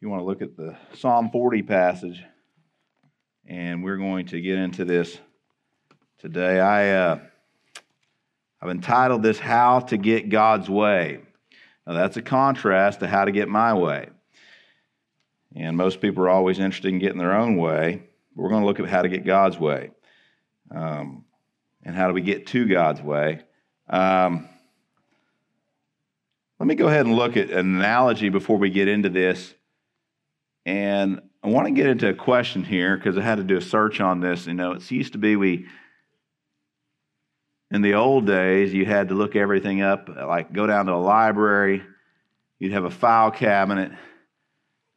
you want to look at the Psalm 40 passage, and we're going to get into this today. I, uh, I've entitled this How to Get God's Way. Now, that's a contrast to how to get my way. And most people are always interested in getting their own way. But we're going to look at how to get God's way. Um, and how do we get to God's way. Um, let me go ahead and look at an analogy before we get into this. And I want to get into a question here because I had to do a search on this. You know, it used to be we, in the old days, you had to look everything up, like go down to a library, you'd have a file cabinet with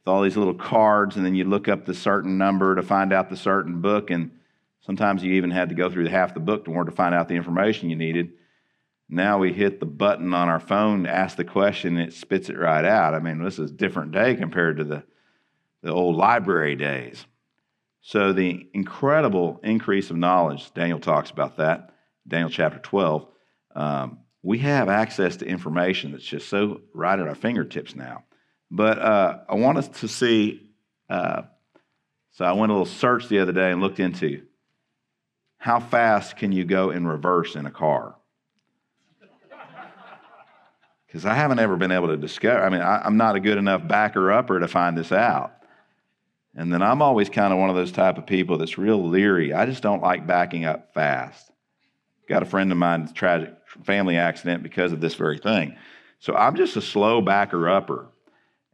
all these little cards, and then you'd look up the certain number to find out the certain book. And sometimes you even had to go through half the book to, to find out the information you needed. Now we hit the button on our phone, to ask the question, and it spits it right out. I mean, this is a different day compared to the, the old library days. So, the incredible increase of knowledge, Daniel talks about that, Daniel chapter 12. Um, we have access to information that's just so right at our fingertips now. But uh, I want us to see. Uh, so, I went a little search the other day and looked into how fast can you go in reverse in a car? because I haven't ever been able to discover. I mean, I, am not a good enough backer upper to find this out. And then I'm always kind of one of those type of people that's real leery. I just don't like backing up fast. Got a friend of mine, tragic family accident because of this very thing. So I'm just a slow backer upper.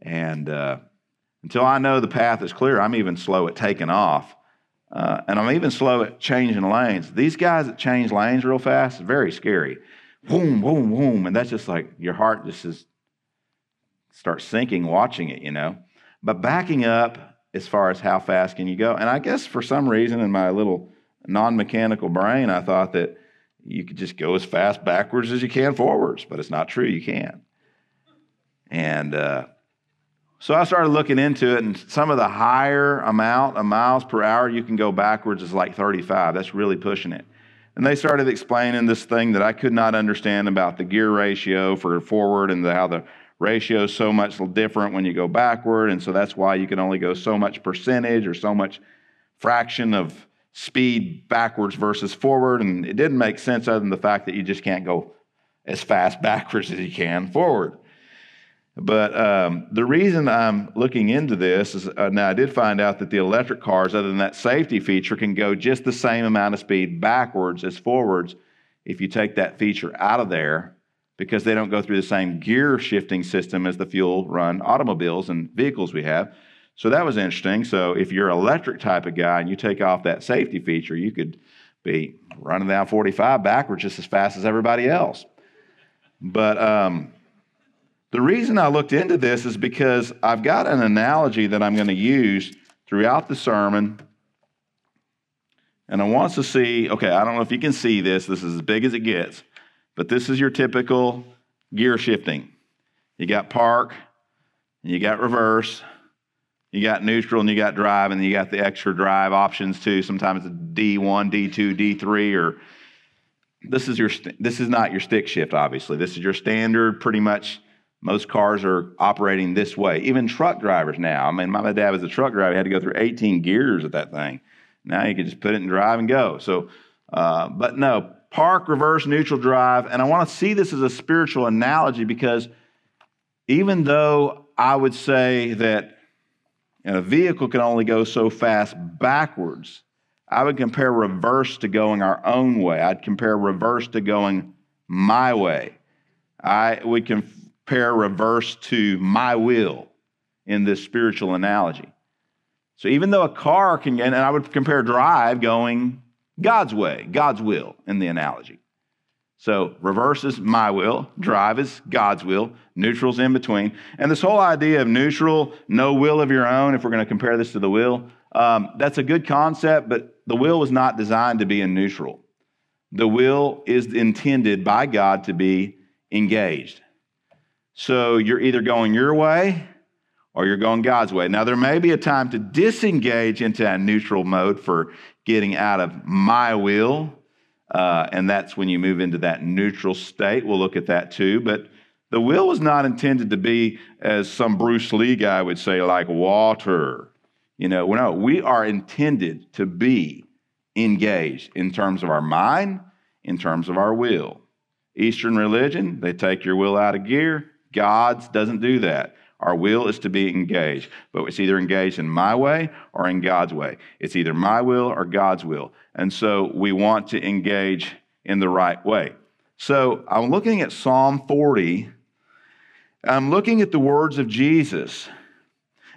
And uh, until I know the path is clear, I'm even slow at taking off. Uh, and I'm even slow at changing lanes. These guys that change lanes real fast very scary boom, boom, boom. And that's just like your heart just is starts sinking watching it, you know. But backing up as far as how fast can you go? And I guess for some reason in my little non-mechanical brain, I thought that you could just go as fast backwards as you can forwards, but it's not true. You can't. And uh, so I started looking into it, and some of the higher amount of miles per hour you can go backwards is like 35. That's really pushing it. And they started explaining this thing that I could not understand about the gear ratio for forward and the, how the ratio is so much different when you go backward. And so that's why you can only go so much percentage or so much fraction of speed backwards versus forward. And it didn't make sense other than the fact that you just can't go as fast backwards as you can forward. But um, the reason I'm looking into this is uh, now I did find out that the electric cars, other than that safety feature, can go just the same amount of speed backwards as forwards if you take that feature out of there because they don't go through the same gear shifting system as the fuel run automobiles and vehicles we have. So that was interesting. So if you're an electric type of guy and you take off that safety feature, you could be running down 45 backwards just as fast as everybody else. But um, the reason I looked into this is because I've got an analogy that I'm going to use throughout the sermon. And I want to see okay, I don't know if you can see this, this is as big as it gets, but this is your typical gear shifting. You got park, and you got reverse, you got neutral, and you got drive, and you got the extra drive options too. Sometimes it's D1, D2, D3, or this is your this is not your stick shift, obviously. This is your standard, pretty much most cars are operating this way. Even truck drivers now. I mean, my dad was a truck driver. He had to go through 18 gears at that thing. Now you can just put it in drive and go. So, uh, but no, park, reverse, neutral drive. And I want to see this as a spiritual analogy because even though I would say that a vehicle can only go so fast backwards, I would compare reverse to going our own way. I'd compare reverse to going my way. I would compare reverse to my will in this spiritual analogy. So even though a car can, and I would compare drive going God's way, God's will in the analogy. So reverse is my will, drive is God's will, neutral's in between. And this whole idea of neutral, no will of your own, if we're going to compare this to the will, um, that's a good concept, but the will was not designed to be in neutral. The will is intended by God to be engaged. So you're either going your way or you're going God's way. Now, there may be a time to disengage into a neutral mode for getting out of my will. Uh, and that's when you move into that neutral state. We'll look at that too. But The will was not intended to be, as some Bruce Lee guy would say, like water. You know, no, we are intended to be engaged in terms of our mind, in terms of our will. Eastern religion, they take your will out of gear. God's doesn't do that. Our will is to be engaged, but it's either engaged in my way or in God's way. It's either my will or God's will. And so we want to engage in the right way. So I'm looking at Psalm 40. I'm looking at the words of Jesus,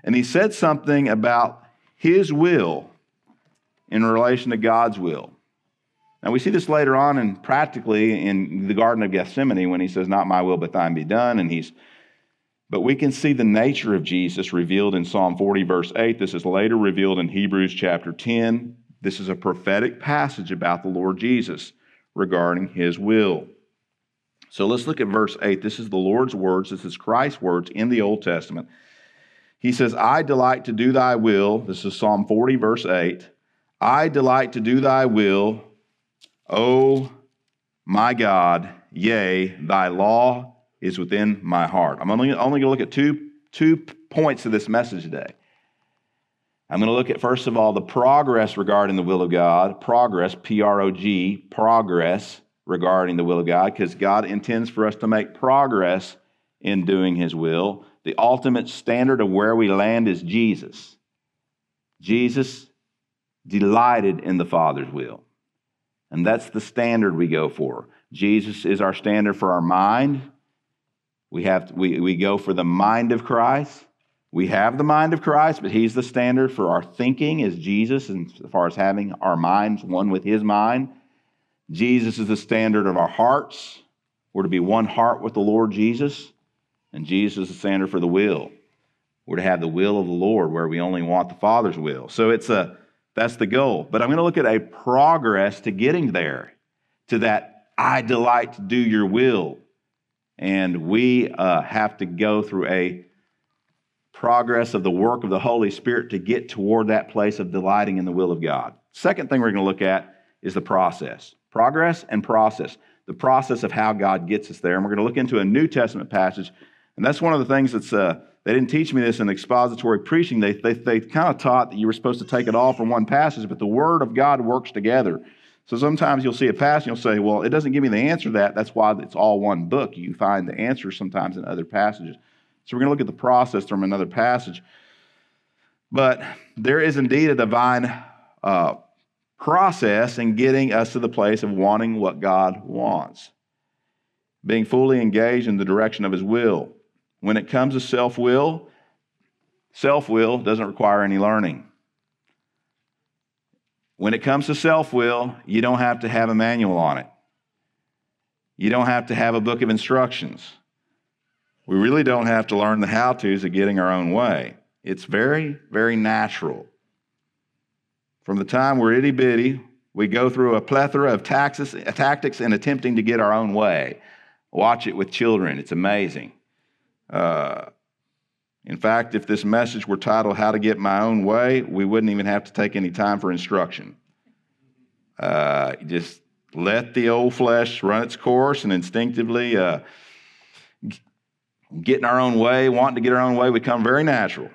and he said something about his will in relation to God's will. And we see this later on and practically in the Garden of Gethsemane when he says, Not my will, but thine be done. And he's but we can see the nature of Jesus revealed in Psalm 40, verse 8. This is later revealed in Hebrews chapter 10. This is a prophetic passage about the Lord Jesus regarding his will. So let's look at verse 8. This is the Lord's words. This is Christ's words in the Old Testament. He says, I delight to do thy will. This is Psalm 40, verse 8. I delight to do thy will, O my God, yea, thy law is within my heart. I'm only, only going to look at two, two points of this message today. I'm going to look at, first of all, the progress regarding the will of God. Progress, P R O G, progress regarding the will of God, because God intends for us to make progress in doing His will. The ultimate standard of where we land is Jesus. Jesus delighted in the Father's will. And that's the standard we go for. Jesus is our standard for our mind. We, have, we, we go for the mind of Christ. We have the mind of Christ, but He's the standard for our thinking as Jesus, and as far as having our minds one with His mind. Jesus is the standard of our hearts. We're to be one heart with the Lord Jesus, and Jesus is the standard for the will. We're to have the will of the Lord where we only want the Father's will. So it's a that's the goal. But I'm going to look at a progress to getting there, to that I delight to do your will. And we uh, have to go through a progress of the work of the Holy Spirit to get toward that place of delighting in the will of God. Second thing we're going to look at is the process progress and process. The process of how God gets us there. And we're going to look into a New Testament passage. And that's one of the things that's. Uh, they didn't teach me this in expository preaching. They, they, they kind of taught that you were supposed to take it all from one passage, but the Word of God works together. So sometimes you'll see a passage and you'll say, well, it doesn't give me the answer to that. That's why it's all one book. You find the answer sometimes in other passages. So we're going to look at the process from another passage. But there is indeed a divine uh, process in getting us to the place of wanting what God wants, being fully engaged in the direction of His will. When it comes to self will, self will doesn't require any learning. When it comes to self will, you don't have to have a manual on it. You don't have to have a book of instructions. We really don't have to learn the how to's of getting our own way. It's very, very natural. From the time we're itty bitty, we go through a plethora of taxes, tactics in attempting to get our own way. Watch it with children, it's amazing. Uh, in fact, if this message were titled How to Get My Own Way, we wouldn't even have to take any time for instruction. Uh, just let the old flesh run its course and instinctively uh, getting our own way, wanting to get our own way would come very natural.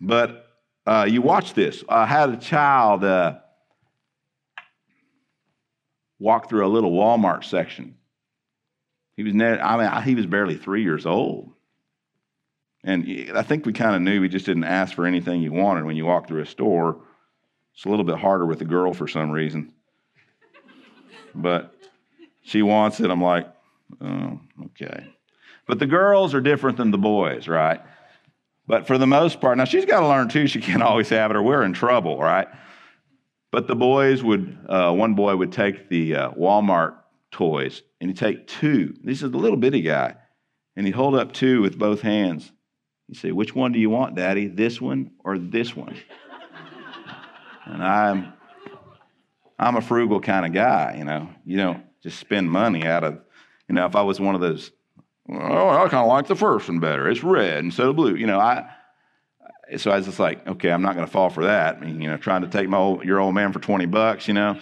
But uh, you watch this. I had a child uh, walk through a little Walmart section. He was, I mean, he was barely three years old. And I think we kind of knew we just didn't ask for anything you wanted when you walk through a store. It's a little bit harder with a girl for some reason. but she wants it. I'm like, oh, okay. But the girls are different than the boys, right? But for the most part, now she's got to learn too. She can't always have it, or we're in trouble, right? But the boys would, uh, one boy would take the uh, Walmart toys and he'd take two. This is the little bitty guy. And he'd hold up two with both hands. You say, which one do you want, Daddy? This one or this one? and I'm I'm a frugal kind of guy, you know. You don't just spend money out of, you know, if I was one of those, oh, I kind of like the first one better. It's red instead of blue. You know, I so I was just like, okay, I'm not going to fall for that. I mean, you know, trying to take my old, your old man for 20 bucks, you know.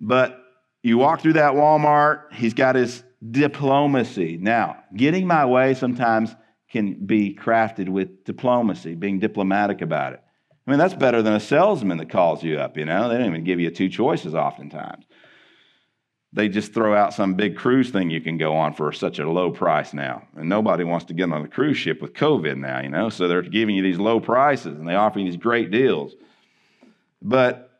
But you walk through that Walmart, he's got his diplomacy. Now, getting my way sometimes can be crafted with diplomacy, being diplomatic about it. I mean, that's better than a salesman that calls you up, you know? They don't even give you two choices oftentimes. They just throw out some big cruise thing you can go on for such a low price now. And nobody wants to get on a cruise ship with COVID now, you know? So they're giving you these low prices and they offer you these great deals. But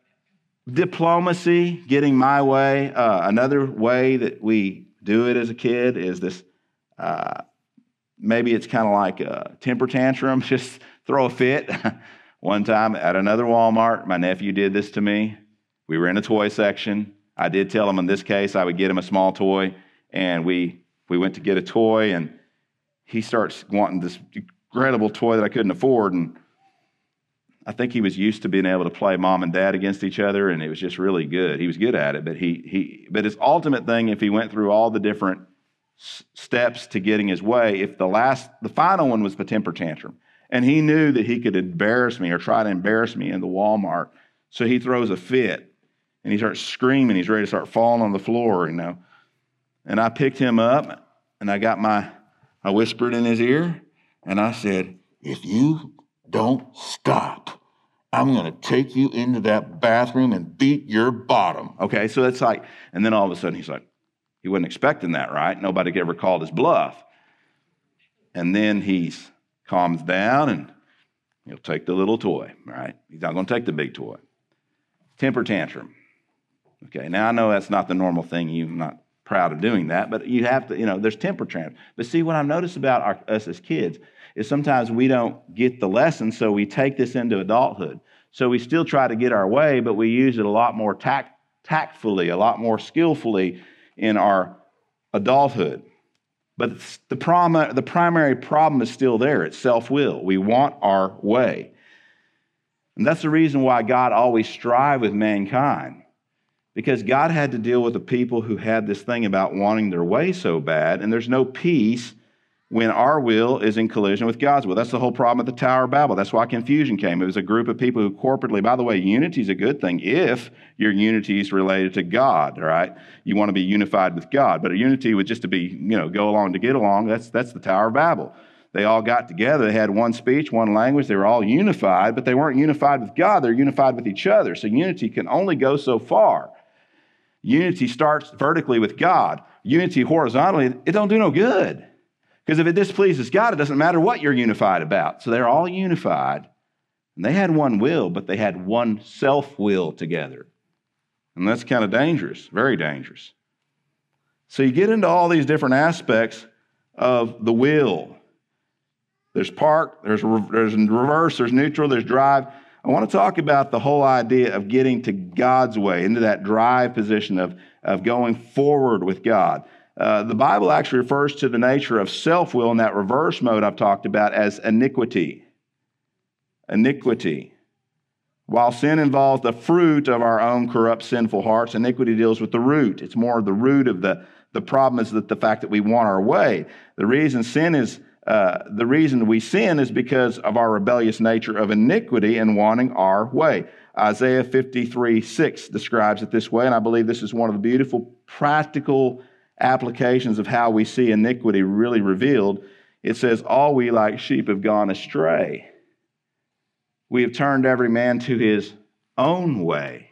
diplomacy, getting my way, uh, another way that we do it as a kid is this uh, maybe it's kind of like a temper tantrum, just throw a fit. One time at another Walmart, my nephew did this to me. We were in a toy section. I did tell him in this case I would get him a small toy, and we we went to get a toy, and he starts wanting this incredible toy that I couldn't afford, and I think he was used to being able to play mom and dad against each other, and it was just really good. He was good at it, but he he but his ultimate thing, if he went through all the different steps to getting his way, if the last the final one was the temper tantrum, and he knew that he could embarrass me or try to embarrass me in the Walmart, so he throws a fit and he starts screaming. He's ready to start falling on the floor, you know. And I picked him up and I got my I whispered in his ear and I said, "If you don't stop. I'm going to take you into that bathroom and beat your bottom. Okay, so that's like, and then all of a sudden he's like, he wasn't expecting that, right? Nobody ever called his bluff. And then he calms down and he'll take the little toy, right? He's not going to take the big toy. Temper tantrum. Okay, now I know that's not the normal thing. You're not proud of doing that, but you have to, you know, there's temper tantrum. But see, what I've noticed about our, us as kids is sometimes we don't get the lesson, so we take this into adulthood. So we still try to get our way, but we use it a lot more tact, tactfully, a lot more skillfully in our adulthood. But the, prom- the primary problem is still there it's self will. We want our way. And that's the reason why God always strive with mankind. Because God had to deal with the people who had this thing about wanting their way so bad, and there's no peace when our will is in collision with God's will. That's the whole problem at the Tower of Babel. That's why confusion came. It was a group of people who corporately, by the way, unity is a good thing if your unity is related to God, right? You want to be unified with God. But a unity would just to be, you know, go along to get along, that's, that's the Tower of Babel. They all got together. They had one speech, one language. They were all unified, but they weren't unified with God. They're unified with each other. So unity can only go so far. Unity starts vertically with God. Unity horizontally, it don't do no good. Because if it displeases God, it doesn't matter what you're unified about. So they're all unified. And they had one will, but they had one self will together. And that's kind of dangerous, very dangerous. So you get into all these different aspects of the will. There's park, there's, there's reverse, there's neutral, there's drive. I want to talk about the whole idea of getting to God's way, into that drive position of, of going forward with God. Uh, the Bible actually refers to the nature of self will in that reverse mode I've talked about as iniquity. Iniquity. While sin involves the fruit of our own corrupt, sinful hearts, iniquity deals with the root. It's more the root of the, the problem is that the fact that we want our way. The reason sin is uh, the reason we sin is because of our rebellious nature of iniquity and wanting our way. Isaiah 53 6 describes it this way, and I believe this is one of the beautiful practical applications of how we see iniquity really revealed, it says, All we like sheep have gone astray. We have turned every man to his own way,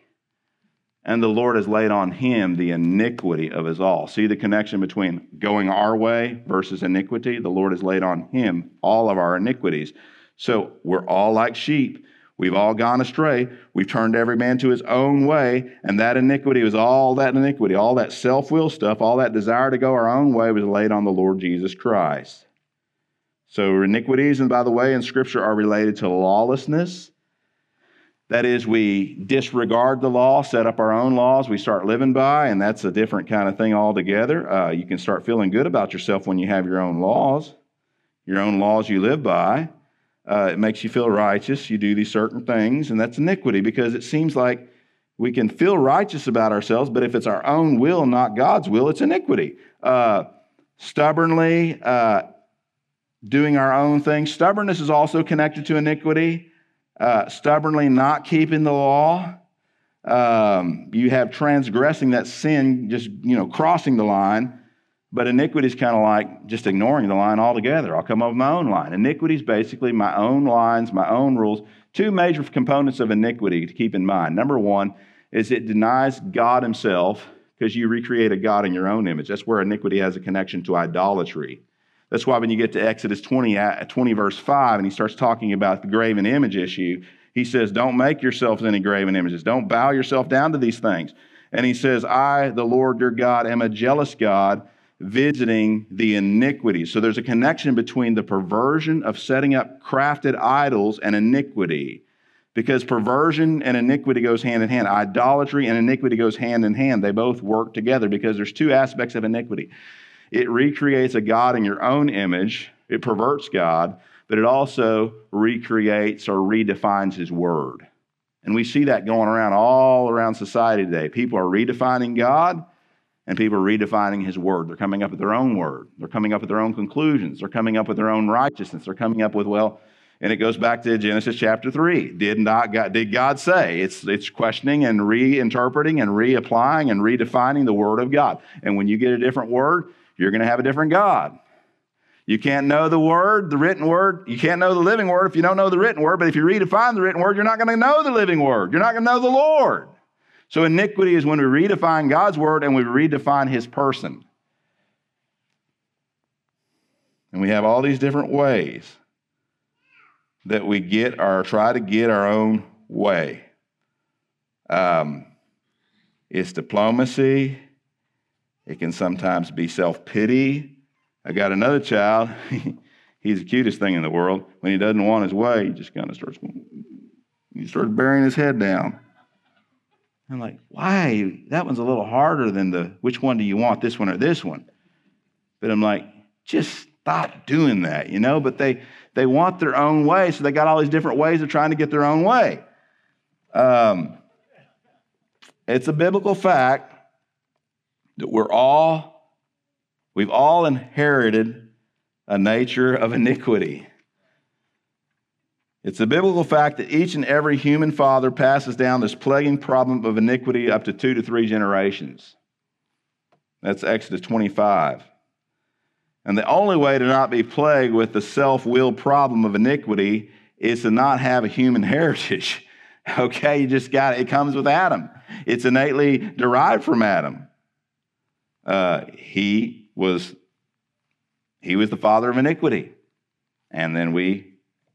and the Lord has laid on him the iniquity of us all. See the connection between going our way versus iniquity? The Lord has laid on him all of our iniquities. So we're all like sheep. We've all gone astray. We've turned every man to his own way, and that iniquity was all that iniquity, all that self will stuff, all that desire to go our own way was laid on the Lord Jesus Christ. So, iniquities, and by the way, in Scripture are related to lawlessness. That is, we disregard the law, set up our own laws, we start living by, and that's a different kind of thing altogether. Uh, you can start feeling good about yourself when you have your own laws, your own laws you live by. Uh, it makes you feel righteous. You do these certain things, and that's iniquity because it seems like we can feel righteous about ourselves, but if it's our own will, not God's will, it's iniquity. Uh, stubbornly uh, doing our own thing. Stubbornness is also connected to iniquity. Uh, stubbornly not keeping the law. Um, you have transgressing that sin, just you know, crossing the line. But iniquity is kind of like just ignoring the line altogether. I'll come up with my own line. Iniquity is basically my own lines, my own rules. Two major components of iniquity to keep in mind. Number one is it denies God Himself because you recreate a God in your own image. That's where iniquity has a connection to idolatry. That's why when you get to Exodus 20, uh, 20 verse 5, and he starts talking about the graven image issue, he says, Don't make yourselves any graven images. Don't bow yourself down to these things. And he says, I, the Lord your God, am a jealous God visiting the iniquity. So there's a connection between the perversion of setting up crafted idols and iniquity. Because perversion and iniquity goes hand in hand. Idolatry and iniquity goes hand in hand. They both work together because there's two aspects of iniquity. It recreates a God in your own image, it perverts God, but it also recreates or redefines his word. And we see that going around all around society today. People are redefining God and people are redefining his word. They're coming up with their own word. They're coming up with their own conclusions. They're coming up with their own righteousness. They're coming up with, well, and it goes back to Genesis chapter 3. Did not God, did God say? It's, it's questioning and reinterpreting and reapplying and redefining the word of God. And when you get a different word, you're going to have a different God. You can't know the word, the written word. You can't know the living word if you don't know the written word. But if you redefine the written word, you're not going to know the living word. You're not going to know the Lord. So iniquity is when we redefine God's word and we redefine his person. And we have all these different ways that we get or try to get our own way. Um, it's diplomacy. It can sometimes be self pity. I got another child. He's the cutest thing in the world. When he doesn't want his way, he just kind of starts. He starts burying his head down. I'm like, why? That one's a little harder than the which one do you want, this one or this one? But I'm like, just stop doing that, you know? But they they want their own way, so they got all these different ways of trying to get their own way. Um, it's a biblical fact that we're all, we've all inherited a nature of iniquity. It's a biblical fact that each and every human father passes down this plaguing problem of iniquity up to two to three generations. That's Exodus 25. And the only way to not be plagued with the self willed problem of iniquity is to not have a human heritage. Okay, you just got it. It comes with Adam, it's innately derived from Adam. Uh, he was he was the father of iniquity. And then we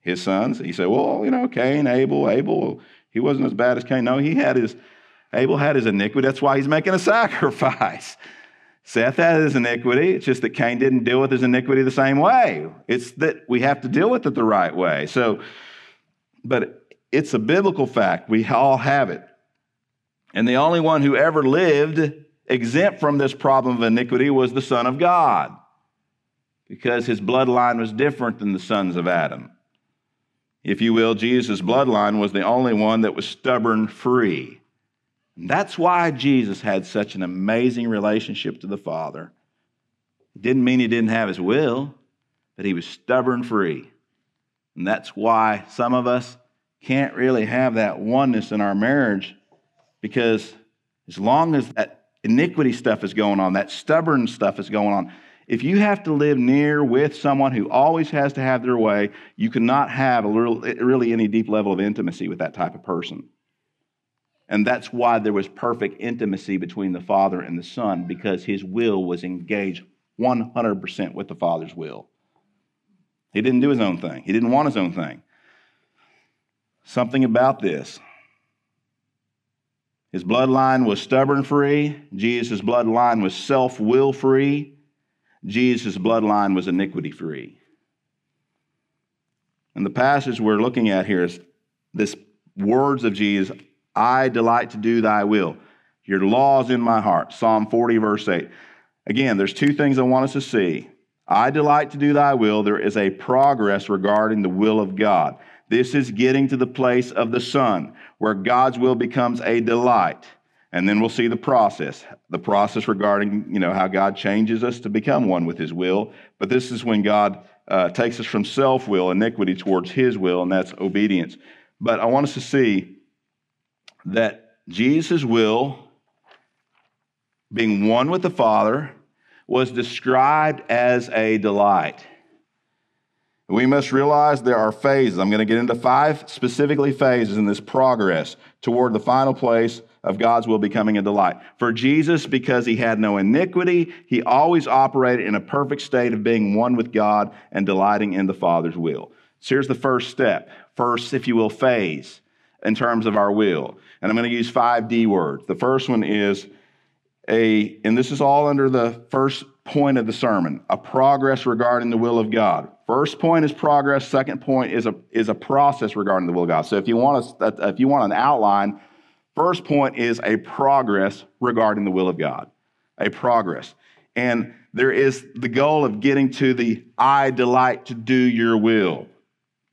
his sons. He said, well, you know, Cain, Abel, Abel, he wasn't as bad as Cain. No, he had his, Abel had his iniquity. That's why he's making a sacrifice. Seth had his iniquity. It's just that Cain didn't deal with his iniquity the same way. It's that we have to deal with it the right way. So, but it's a biblical fact. We all have it. And the only one who ever lived exempt from this problem of iniquity was the Son of God because his bloodline was different than the sons of Adam if you will, Jesus' bloodline was the only one that was stubborn free. And that's why Jesus had such an amazing relationship to the Father. It didn't mean he didn't have his will, but he was stubborn free. And that's why some of us can't really have that oneness in our marriage because as long as that iniquity stuff is going on, that stubborn stuff is going on, if you have to live near with someone who always has to have their way, you cannot have really any deep level of intimacy with that type of person. And that's why there was perfect intimacy between the Father and the Son, because his will was engaged 100% with the Father's will. He didn't do his own thing, he didn't want his own thing. Something about this. His bloodline was stubborn free, Jesus' bloodline was self will free. Jesus' bloodline was iniquity free. And the passage we're looking at here is this words of Jesus I delight to do thy will. Your law is in my heart. Psalm 40, verse 8. Again, there's two things I want us to see. I delight to do thy will. There is a progress regarding the will of God. This is getting to the place of the Son, where God's will becomes a delight. And then we'll see the process, the process regarding, you know, how God changes us to become one with his will. But this is when God uh, takes us from self will, iniquity, towards his will, and that's obedience. But I want us to see that Jesus' will, being one with the Father, was described as a delight. We must realize there are phases. I'm going to get into five specifically phases in this progress toward the final place of God's will becoming a delight. For Jesus, because he had no iniquity, he always operated in a perfect state of being one with God and delighting in the Father's will. So here's the first step, first, if you will, phase in terms of our will. And I'm going to use five D words. The first one is a, and this is all under the first point of the sermon, a progress regarding the will of God. First point is progress. Second point is a, is a process regarding the will of God. So if you want a, if you want an outline, first point is a progress regarding the will of God. A progress. And there is the goal of getting to the I delight to do your will.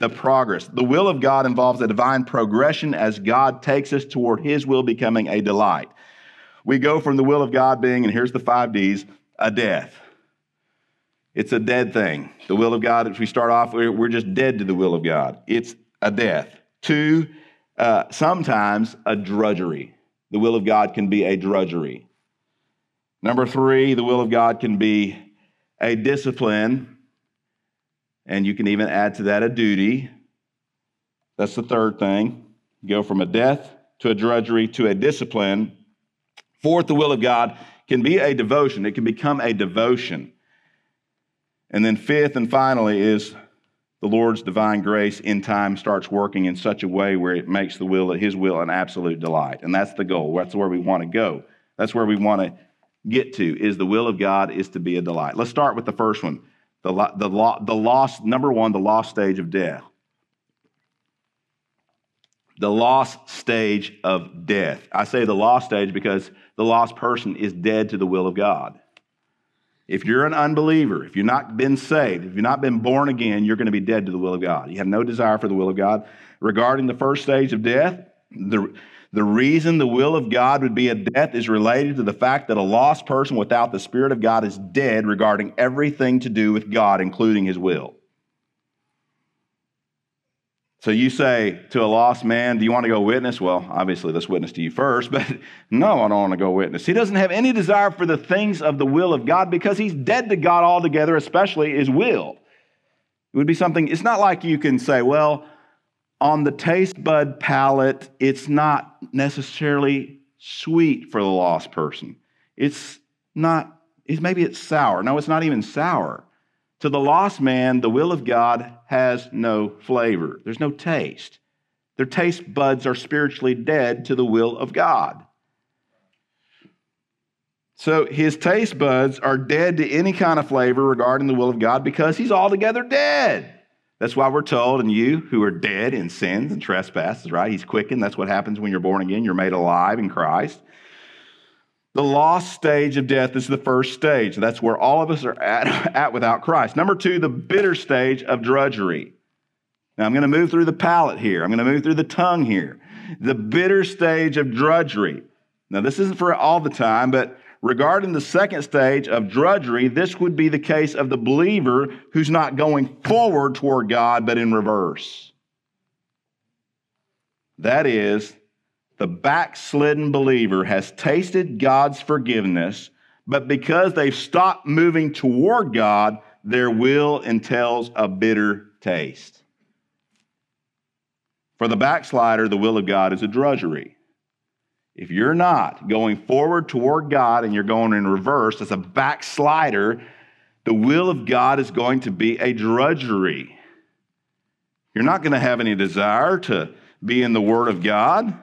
The progress. The will of God involves a divine progression as God takes us toward his will becoming a delight. We go from the will of God being, and here's the five D's, a death. It's a dead thing. The will of God, if we start off, we're just dead to the will of God. It's a death. Two, uh, sometimes a drudgery. The will of God can be a drudgery. Number three, the will of God can be a discipline, and you can even add to that a duty. That's the third thing. go from a death to a drudgery to a discipline. Fourth, the will of God can be a devotion, it can become a devotion. And then, fifth and finally, is the Lord's divine grace in time starts working in such a way where it makes the will, of His will, an absolute delight. And that's the goal. That's where we want to go. That's where we want to get to. Is the will of God is to be a delight. Let's start with the first one. The, the, the lost, number one, the lost stage of death. The lost stage of death. I say the lost stage because the lost person is dead to the will of God. If you're an unbeliever, if you've not been saved, if you've not been born again, you're going to be dead to the will of God. You have no desire for the will of God. Regarding the first stage of death, the, the reason the will of God would be a death is related to the fact that a lost person without the Spirit of God is dead regarding everything to do with God, including His will. So you say to a lost man, Do you want to go witness? Well, obviously, let's witness to you first, but no, I don't want to go witness. He doesn't have any desire for the things of the will of God because he's dead to God altogether, especially his will. It would be something, it's not like you can say, Well, on the taste bud palate, it's not necessarily sweet for the lost person. It's not, maybe it's sour. No, it's not even sour. To the lost man, the will of God has no flavor, there's no taste. Their taste buds are spiritually dead to the will of God. So his taste buds are dead to any kind of flavor regarding the will of God because he's altogether dead. That's why we're told, and you who are dead in sins and trespasses, right? He's quickened. That's what happens when you're born again. You're made alive in Christ. The lost stage of death is the first stage. That's where all of us are at, at without Christ. Number two, the bitter stage of drudgery. Now, I'm going to move through the palate here. I'm going to move through the tongue here. The bitter stage of drudgery. Now, this isn't for all the time, but regarding the second stage of drudgery, this would be the case of the believer who's not going forward toward God, but in reverse. That is, the backslidden believer has tasted God's forgiveness, but because they've stopped moving toward God, their will entails a bitter taste. For the backslider, the will of God is a drudgery. If you're not going forward toward God and you're going in reverse as a backslider, the will of God is going to be a drudgery. You're not going to have any desire to be in the Word of God.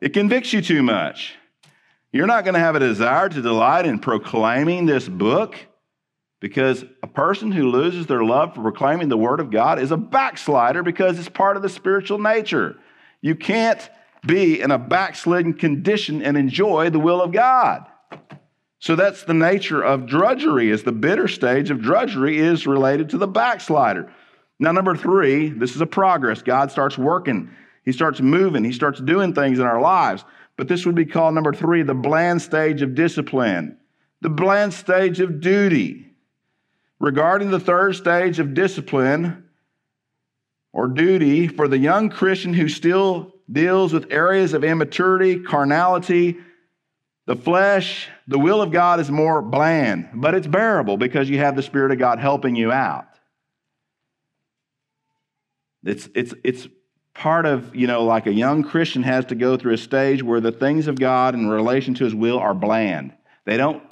It convicts you too much. You're not going to have a desire to delight in proclaiming this book because a person who loses their love for proclaiming the Word of God is a backslider because it's part of the spiritual nature. You can't be in a backslidden condition and enjoy the will of God. So that's the nature of drudgery, is the bitter stage of drudgery is related to the backslider. Now, number three, this is a progress. God starts working he starts moving, he starts doing things in our lives. But this would be called number three the bland stage of discipline, the bland stage of duty. Regarding the third stage of discipline or duty, for the young Christian who still deals with areas of immaturity, carnality, The flesh, the will of God is more bland, but it's bearable because you have the Spirit of God helping you out. It's, it's, it's part of, you know, like a young Christian has to go through a stage where the things of God in relation to his will are bland. They don't,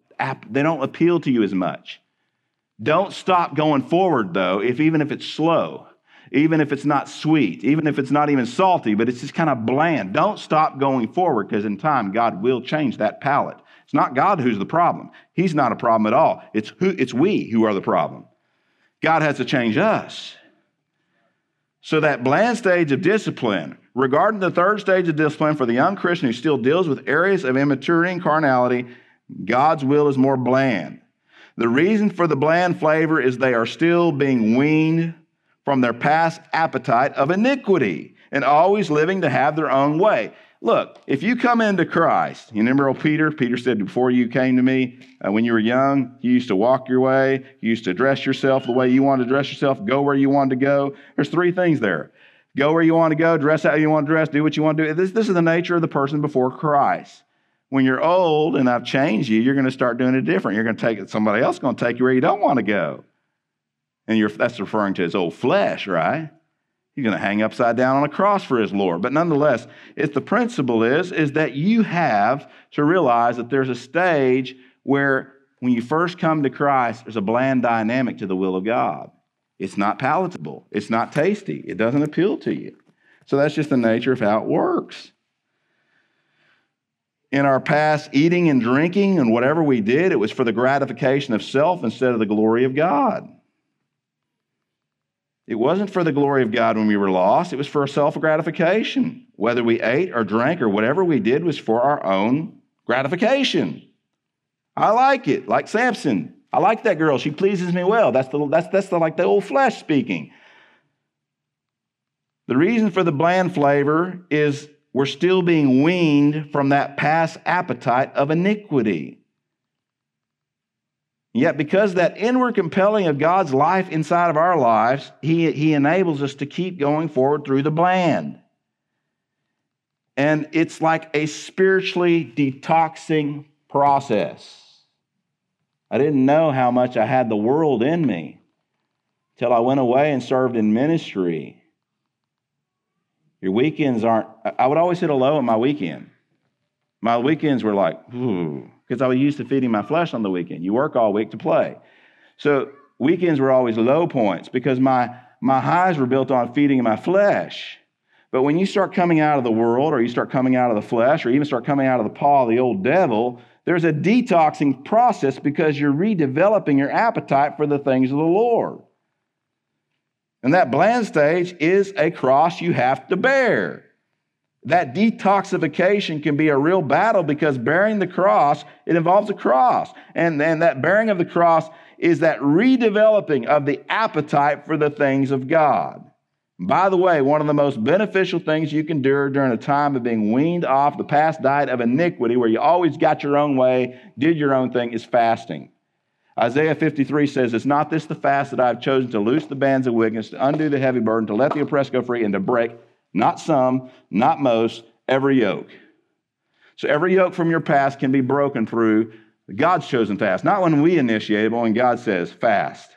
they don't appeal to you as much. Don't stop going forward, though, if even if it's slow, even if it's not sweet, even if it's not even salty, but it's just kind of bland. Don't stop going forward because in time, God will change that palate. It's not God who's the problem. He's not a problem at all. It's, who, it's we who are the problem. God has to change us. So, that bland stage of discipline, regarding the third stage of discipline for the young Christian who still deals with areas of immaturity and carnality, God's will is more bland. The reason for the bland flavor is they are still being weaned from their past appetite of iniquity and always living to have their own way. Look, if you come into Christ, you remember old Peter? Peter said, Before you came to me, uh, when you were young, you used to walk your way, you used to dress yourself the way you wanted to dress yourself, go where you wanted to go. There's three things there go where you want to go, dress how you want to dress, do what you want to do. This, this is the nature of the person before Christ. When you're old and I've changed you, you're going to start doing it different. You're going to take it, somebody else going to take you where you don't want to go. And that's referring to his old flesh, right? He's going to hang upside down on a cross for his Lord. But nonetheless, if the principle is, is that you have to realize that there's a stage where when you first come to Christ, there's a bland dynamic to the will of God. It's not palatable. It's not tasty. It doesn't appeal to you. So that's just the nature of how it works. In our past eating and drinking and whatever we did, it was for the gratification of self instead of the glory of God. It wasn't for the glory of God when we were lost, it was for self gratification. Whether we ate or drank or whatever we did was for our own gratification. I like it, like Samson. I like that girl. She pleases me well. That's the that's that's the, like the old flesh speaking. The reason for the bland flavor is we're still being weaned from that past appetite of iniquity. Yet, because that inward compelling of God's life inside of our lives, he, he enables us to keep going forward through the bland. And it's like a spiritually detoxing process. I didn't know how much I had the world in me till I went away and served in ministry. Your weekends aren't, I would always hit a low at my weekend. My weekends were like, ooh, because I was used to feeding my flesh on the weekend. You work all week to play. So weekends were always low points because my, my highs were built on feeding my flesh. But when you start coming out of the world, or you start coming out of the flesh, or even start coming out of the paw of the old devil, there's a detoxing process because you're redeveloping your appetite for the things of the Lord. And that bland stage is a cross you have to bear that detoxification can be a real battle because bearing the cross, it involves a cross. And then that bearing of the cross is that redeveloping of the appetite for the things of God. By the way, one of the most beneficial things you can do during a time of being weaned off the past diet of iniquity, where you always got your own way, did your own thing, is fasting. Isaiah 53 says, It's not this the fast that I've chosen to loose the bands of wickedness, to undo the heavy burden, to let the oppressed go free, and to break not some, not most, every yoke. So every yoke from your past can be broken through God's chosen fast, not when we initiate it, but when God says fast.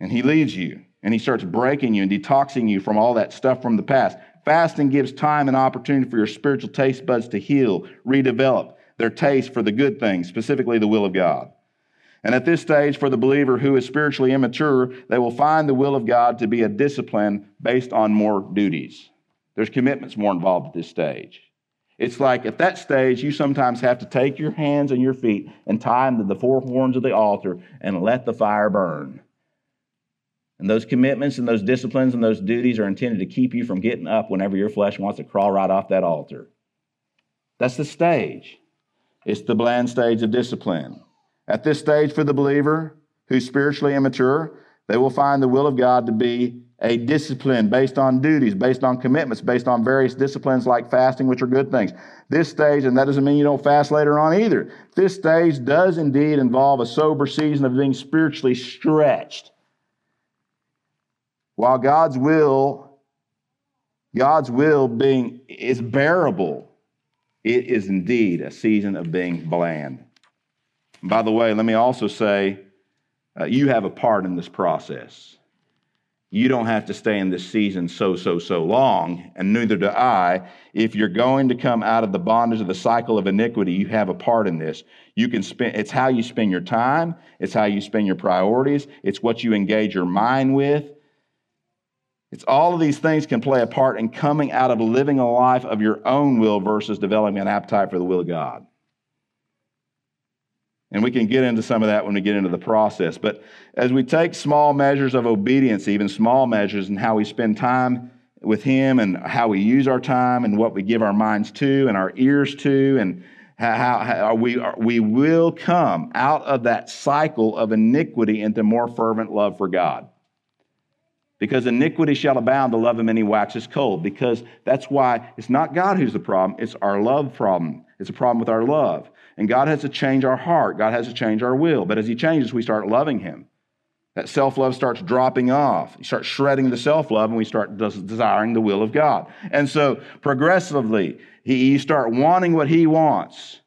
And He leads you and He starts breaking you and detoxing you from all that stuff from the past. Fasting gives time and opportunity for your spiritual taste buds to heal, redevelop their taste for the good things, specifically the will of God. And at this stage, for the believer who is spiritually immature, they will find the will of God to be a discipline based on more duties. There's commitments more involved at this stage. It's like at that stage, you sometimes have to take your hands and your feet and tie them to the four horns of the altar and let the fire burn. And those commitments and those disciplines and those duties are intended to keep you from getting up whenever your flesh wants to crawl right off that altar. That's the stage. It's the bland stage of discipline. At this stage, for the believer who's spiritually immature, they will find the will of God to be a discipline based on duties, based on commitments, based on various disciplines like fasting, which are good things. This stage, and that doesn't mean you don't fast later on either. This stage does indeed involve a sober season of being spiritually stretched. While God's will, God's will being is bearable It is indeed a season of being bland. By the way, let me also say uh, you have a part in this process. You don't have to stay in this season so, so, so long, and neither do I. If you're going to come out of the bondage of the cycle of iniquity, you have a part in this. You can spend, it's how you spend your time, it's how you spend your priorities, it's what you engage your mind with. It's all of these things can play a part in coming out of living a life of your own will versus developing an appetite for the will of God. And we can get into some of that when we get into the process. But as we take small measures of obedience, even small measures, and how we spend time with Him and how we use our time and what we give our minds to and our ears to, and how, how we, we will come out of that cycle of iniquity into more fervent love for God. Because iniquity shall abound, the love of many waxes cold. Because that's why it's not God who's the problem, it's our love problem. It's a problem with our love. And God has to change our heart. God has to change our will. But as He changes, we start loving Him. That self love starts dropping off. You start shredding the self love, and we start desiring the will of God. And so, progressively, he, you start wanting what He wants.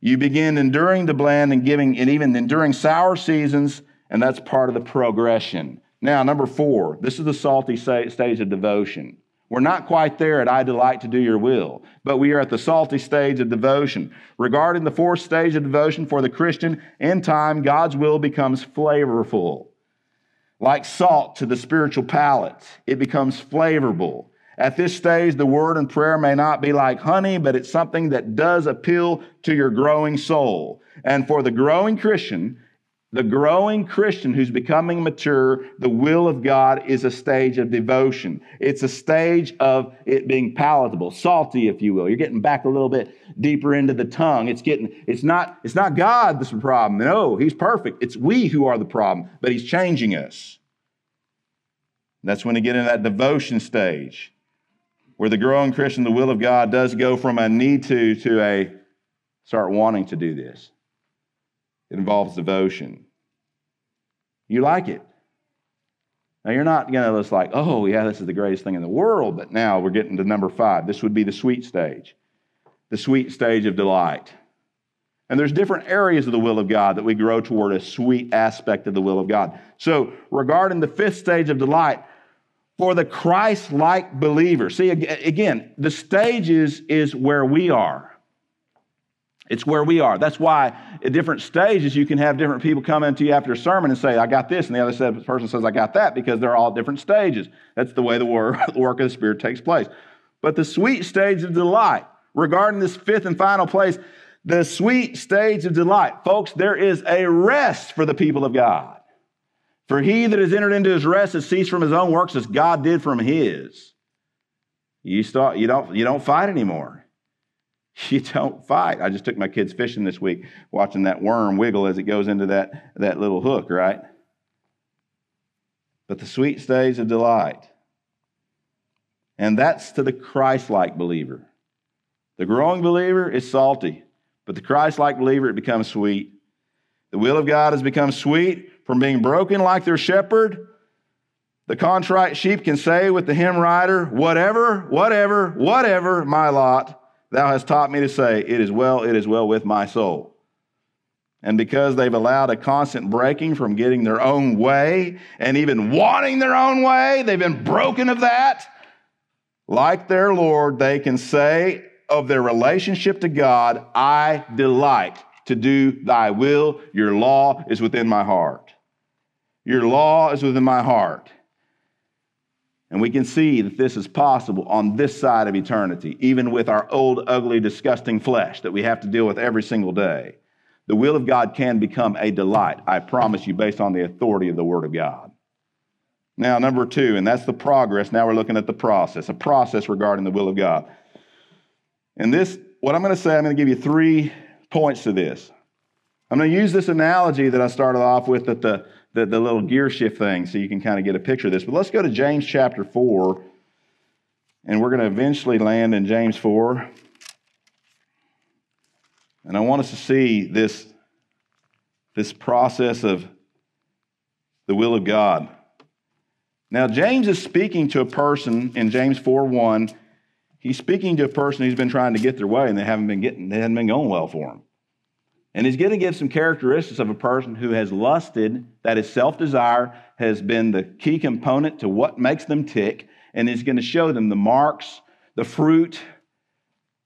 You begin enduring the bland and giving, and even enduring sour seasons, and that's part of the progression. Now, number four, this is the salty stage of devotion. We're not quite there at I delight to do your will, but we are at the salty stage of devotion. Regarding the fourth stage of devotion for the Christian, in time, God's will becomes flavorful. Like salt to the spiritual palate, it becomes flavorful. At this stage, the word and prayer may not be like honey, but it's something that does appeal to your growing soul. And for the growing Christian, the growing Christian who's becoming mature, the will of God is a stage of devotion. It's a stage of it being palatable, salty, if you will. You're getting back a little bit deeper into the tongue. It's getting, it's not, it's not God that's the problem. No, He's perfect. It's we who are the problem, but He's changing us. That's when you get in that devotion stage, where the growing Christian, the will of God does go from a need to to a start wanting to do this. It involves devotion. You like it. Now, you're not going to just like, oh, yeah, this is the greatest thing in the world. But now we're getting to number five. This would be the sweet stage, the sweet stage of delight. And there's different areas of the will of God that we grow toward a sweet aspect of the will of God. So, regarding the fifth stage of delight, for the Christ like believer, see, again, the stages is where we are. It's where we are. That's why at different stages you can have different people come into you after a sermon and say, I got this, and the other person says, I got that, because they're all different stages. That's the way the work, of the Spirit takes place. But the sweet stage of delight, regarding this fifth and final place, the sweet stage of delight. Folks, there is a rest for the people of God. For he that has entered into his rest has ceased from his own works as God did from his. You, start, you, don't, you don't fight anymore. You don't fight. I just took my kids fishing this week, watching that worm wiggle as it goes into that, that little hook, right? But the sweet stays of delight. And that's to the Christ like believer. The growing believer is salty, but the Christ like believer, it becomes sweet. The will of God has become sweet from being broken like their shepherd. The contrite sheep can say with the hymn writer, Whatever, whatever, whatever my lot, Thou hast taught me to say, It is well, it is well with my soul. And because they've allowed a constant breaking from getting their own way and even wanting their own way, they've been broken of that. Like their Lord, they can say of their relationship to God, I delight to do thy will. Your law is within my heart. Your law is within my heart. And we can see that this is possible on this side of eternity, even with our old, ugly, disgusting flesh that we have to deal with every single day. The will of God can become a delight, I promise you, based on the authority of the Word of God. Now, number two, and that's the progress. Now we're looking at the process, a process regarding the will of God. And this, what I'm going to say, I'm going to give you three points to this. I'm going to use this analogy that I started off with that the the, the little gear shift thing so you can kind of get a picture of this. But let's go to James chapter 4, and we're going to eventually land in James 4. And I want us to see this, this process of the will of God. Now, James is speaking to a person in James 4 1. he's speaking to a person who's been trying to get their way and they haven't been getting, they haven't been going well for them. And he's going to give some characteristics of a person who has lusted, that is, self desire has been the key component to what makes them tick. And he's going to show them the marks, the fruit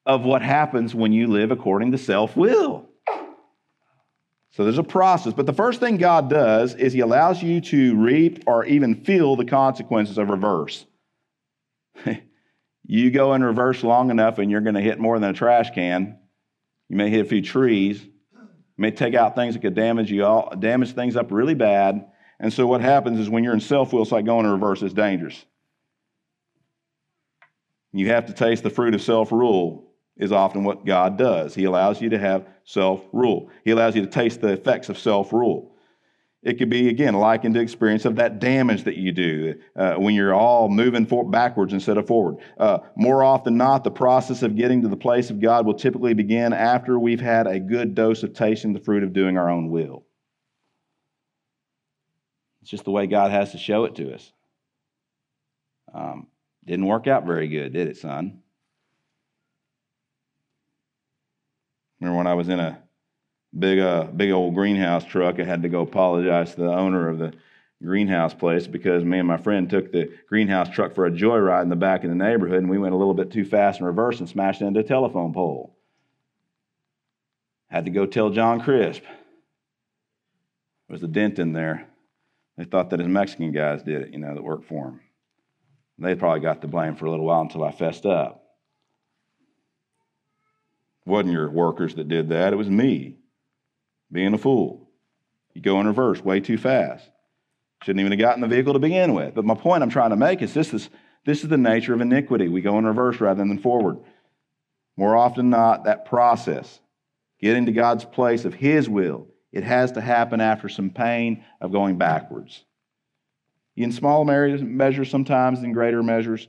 of what happens when you live according to self will. So there's a process. But the first thing God does is he allows you to reap or even feel the consequences of reverse. you go in reverse long enough and you're going to hit more than a trash can. You may hit a few trees. May take out things that could damage you all, damage things up really bad. And so what happens is when you're in self-will, it's like going in reverse, it's dangerous. You have to taste the fruit of self-rule is often what God does. He allows you to have self-rule. He allows you to taste the effects of self-rule. It could be, again, likened to experience of that damage that you do uh, when you're all moving for, backwards instead of forward. Uh, more often not, the process of getting to the place of God will typically begin after we've had a good dose of tasting the fruit of doing our own will. It's just the way God has to show it to us. Um, didn't work out very good, did it, son? Remember when I was in a big, uh, big old greenhouse truck. I had to go apologize to the owner of the greenhouse place because me and my friend took the greenhouse truck for a joyride in the back of the neighborhood, and we went a little bit too fast in reverse and smashed into a telephone pole. Had to go tell John Crisp. There was a dent in there. They thought that his Mexican guys did it, you know, that worked for him. They probably got the blame for a little while until I fessed up. It wasn't your workers that did that, it was me being a fool. You go in reverse way too fast. Shouldn't even have gotten the vehicle to begin with. But my point I'm trying to make is this is, this is the nature of iniquity. We go in reverse rather than forward. More often not, that process, getting to God's place of His will, it has to happen after some pain of going backwards. In small measures, sometimes in greater measures,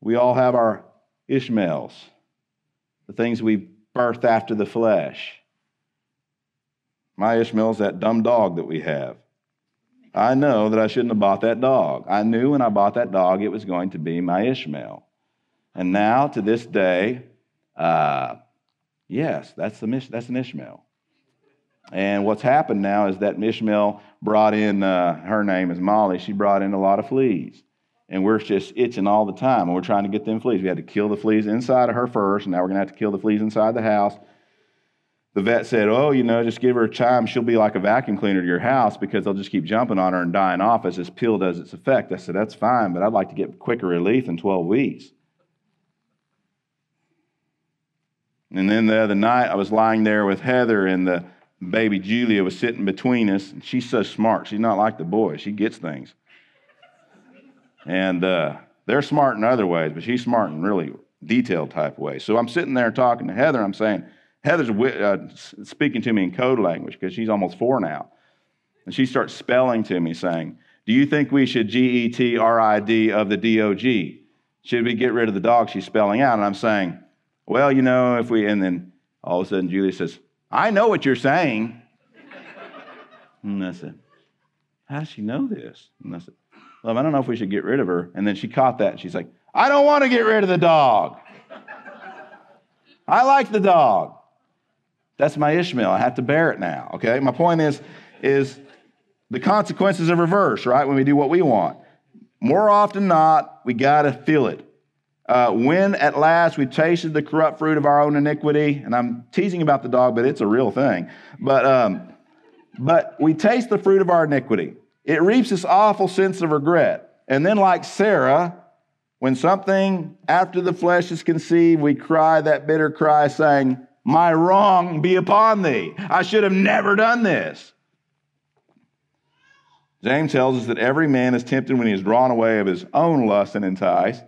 we all have our Ishmaels, the things we birth after the flesh. My Ishmael's that dumb dog that we have. I know that I shouldn't have bought that dog. I knew when I bought that dog it was going to be my Ishmael. And now, to this day, uh, yes, that's, the, that's an Ishmael. And what's happened now is that Ishmael brought in, uh, her name is Molly, she brought in a lot of fleas. And we're just itching all the time, and we're trying to get them fleas. We had to kill the fleas inside of her first, and now we're going to have to kill the fleas inside the house the vet said, Oh, you know, just give her a time. She'll be like a vacuum cleaner to your house because they'll just keep jumping on her and dying off as this pill does its effect. I said, That's fine, but I'd like to get quicker relief in 12 weeks. And then the other night, I was lying there with Heather, and the baby Julia was sitting between us. And she's so smart. She's not like the boys, she gets things. And uh, they're smart in other ways, but she's smart in really detailed type ways. So I'm sitting there talking to Heather. I'm saying, Heather's uh, speaking to me in code language because she's almost four now. And she starts spelling to me saying, Do you think we should G E T R I D of the D O G? Should we get rid of the dog she's spelling out? And I'm saying, Well, you know, if we, and then all of a sudden Julie says, I know what you're saying. and I said, How does she know this? And I said, Love, I don't know if we should get rid of her. And then she caught that. And she's like, I don't want to get rid of the dog. I like the dog. That's my Ishmael. I have to bear it now. Okay? My point is, is the consequences of reverse, right? When we do what we want. More often not, we gotta feel it. Uh, when at last we tasted the corrupt fruit of our own iniquity, and I'm teasing about the dog, but it's a real thing. But um, but we taste the fruit of our iniquity. It reaps this awful sense of regret. And then, like Sarah, when something after the flesh is conceived, we cry that bitter cry, saying, my wrong be upon thee. I should have never done this. James tells us that every man is tempted when he is drawn away of his own lust and enticed.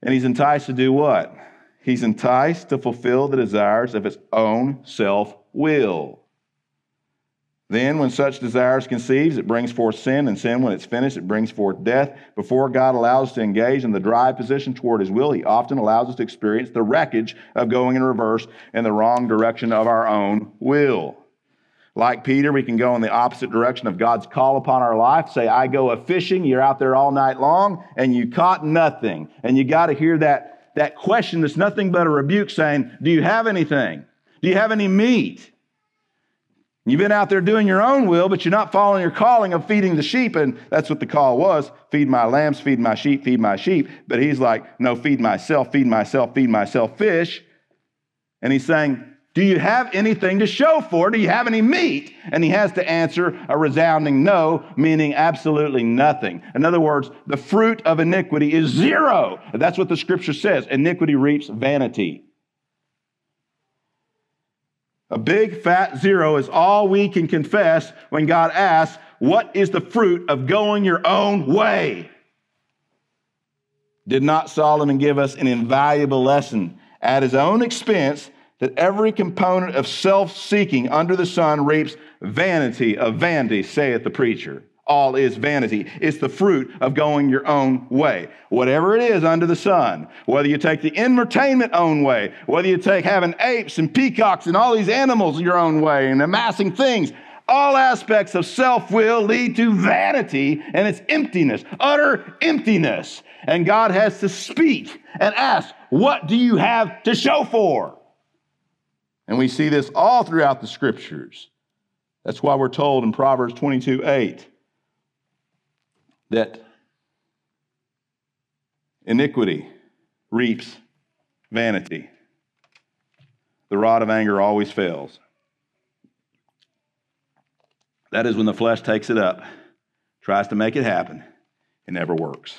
And he's enticed to do what? He's enticed to fulfill the desires of his own self will. Then, when such desires conceives, it brings forth sin, and sin, when it's finished, it brings forth death. Before God allows us to engage in the drive position toward His will, He often allows us to experience the wreckage of going in reverse in the wrong direction of our own will. Like Peter, we can go in the opposite direction of God's call upon our life. Say, I go a fishing, you're out there all night long, and you caught nothing. And you got to hear that, that question that's nothing but a rebuke saying, Do you have anything? Do you have any meat? You've been out there doing your own will, but you're not following your calling of feeding the sheep. And that's what the call was feed my lambs, feed my sheep, feed my sheep. But he's like, no, feed myself, feed myself, feed myself fish. And he's saying, do you have anything to show for? Do you have any meat? And he has to answer a resounding no, meaning absolutely nothing. In other words, the fruit of iniquity is zero. That's what the scripture says. Iniquity reaps vanity. A big fat zero is all we can confess when God asks, What is the fruit of going your own way? Did not Solomon give us an invaluable lesson at his own expense that every component of self seeking under the sun reaps vanity of vanity, saith the preacher? All is vanity. It's the fruit of going your own way. Whatever it is under the sun, whether you take the entertainment own way, whether you take having apes and peacocks and all these animals your own way and amassing things, all aspects of self will lead to vanity and it's emptiness, utter emptiness. And God has to speak and ask, What do you have to show for? And we see this all throughout the scriptures. That's why we're told in Proverbs 22 8 that iniquity reaps vanity. The rod of anger always fails. That is when the flesh takes it up, tries to make it happen, it never works.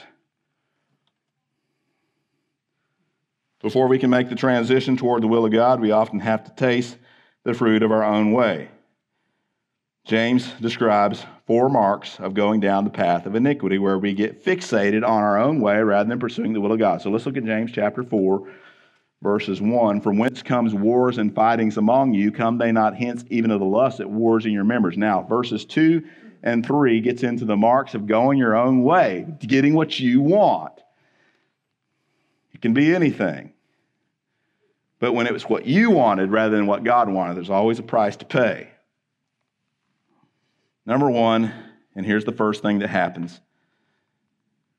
Before we can make the transition toward the will of God, we often have to taste the fruit of our own way. James describes four marks of going down the path of iniquity where we get fixated on our own way rather than pursuing the will of God. So let's look at James chapter 4, verses 1. From whence comes wars and fightings among you? Come they not hence even of the lust that wars in your members? Now, verses 2 and 3 gets into the marks of going your own way, getting what you want. It can be anything. But when it was what you wanted rather than what God wanted, there's always a price to pay. Number one, and here's the first thing that happens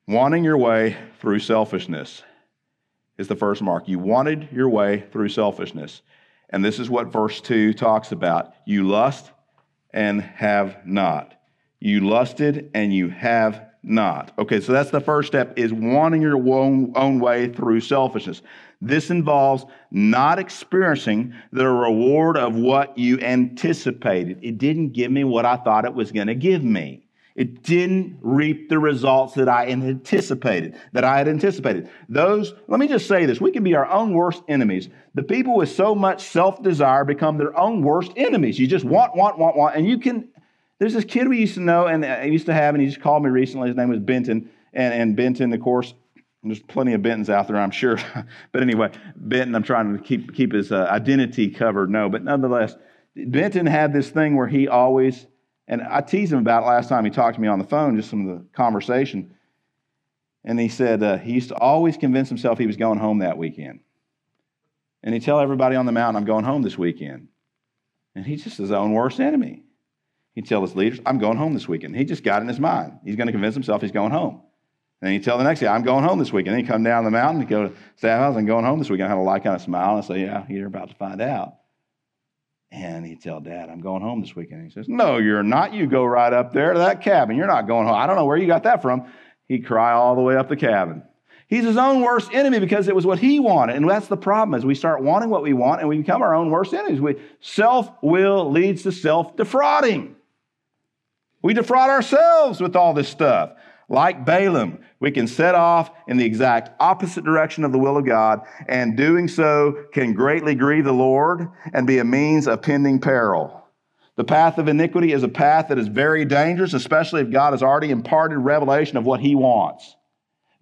wanting your way through selfishness is the first mark. You wanted your way through selfishness. And this is what verse 2 talks about. You lust and have not. You lusted and you have not. Okay, so that's the first step is wanting your own, own way through selfishness. This involves not experiencing the reward of what you anticipated. It didn't give me what I thought it was going to give me. It didn't reap the results that I anticipated, that I had anticipated. Those, let me just say this, we can be our own worst enemies. The people with so much self-desire become their own worst enemies. You just want, want, want, want, and you can, there's this kid we used to know and I used to have, and he just called me recently. His name was Benton. And, and Benton, of course, there's plenty of Bentons out there, I'm sure. but anyway, Benton, I'm trying to keep, keep his uh, identity covered. No, but nonetheless, Benton had this thing where he always, and I teased him about it last time he talked to me on the phone, just some of the conversation. And he said uh, he used to always convince himself he was going home that weekend. And he'd tell everybody on the mountain, I'm going home this weekend. And he's just his own worst enemy. He'd tell his leaders, I'm going home this weekend. He just got in his mind. He's going to convince himself he's going home. And you tell the next guy, I'm going home this weekend. Then you come down the mountain, you go to staff house, I'm going home this weekend. I have a light kind of smile and say, Yeah, you're about to find out. And he'd tell dad, I'm going home this weekend. And he says, No, you're not. You go right up there to that cabin. You're not going home. I don't know where you got that from. He'd cry all the way up the cabin. He's his own worst enemy because it was what he wanted. And that's the problem is we start wanting what we want and we become our own worst enemies. We, self-will leads to self-defrauding. We defraud ourselves with all this stuff. Like Balaam, we can set off in the exact opposite direction of the will of God, and doing so can greatly grieve the Lord and be a means of pending peril. The path of iniquity is a path that is very dangerous, especially if God has already imparted revelation of what he wants.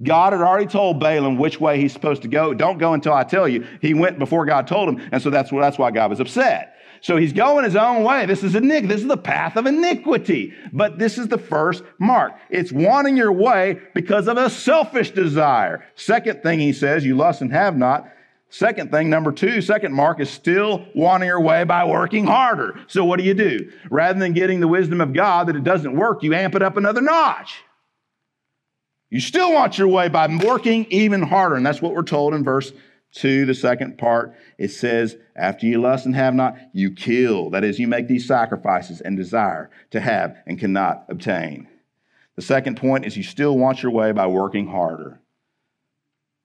God had already told Balaam which way he's supposed to go. Don't go until I tell you. He went before God told him, and so that's, why God was upset. So he's going his own way. This is iniquity. This is the path of iniquity. But this is the first mark. It's wanting your way because of a selfish desire. Second thing he says, you lust and have not. Second thing, number two, second mark is still wanting your way by working harder. So what do you do? Rather than getting the wisdom of God that it doesn't work, you amp it up another notch. You still want your way by working even harder. And that's what we're told in verse 2, the second part. It says, After you lust and have not, you kill. That is, you make these sacrifices and desire to have and cannot obtain. The second point is you still want your way by working harder.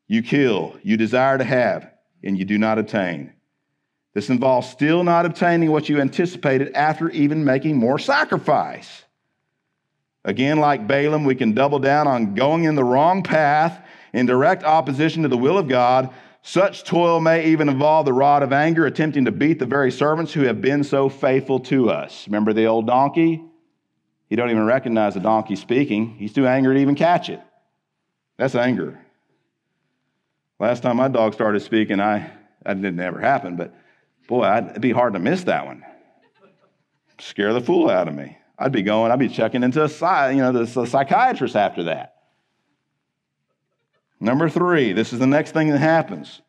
You kill, you desire to have, and you do not attain. This involves still not obtaining what you anticipated after even making more sacrifice. Again, like Balaam, we can double down on going in the wrong path in direct opposition to the will of God. Such toil may even involve the rod of anger, attempting to beat the very servants who have been so faithful to us. Remember the old donkey? He don't even recognize the donkey speaking. He's too angry to even catch it. That's anger. Last time my dog started speaking, I that didn't ever happen, but boy, I'd, it'd be hard to miss that one. Scare the fool out of me. I'd be going, I'd be checking into a, you know, the, the psychiatrist after that. Number three, this is the next thing that happens.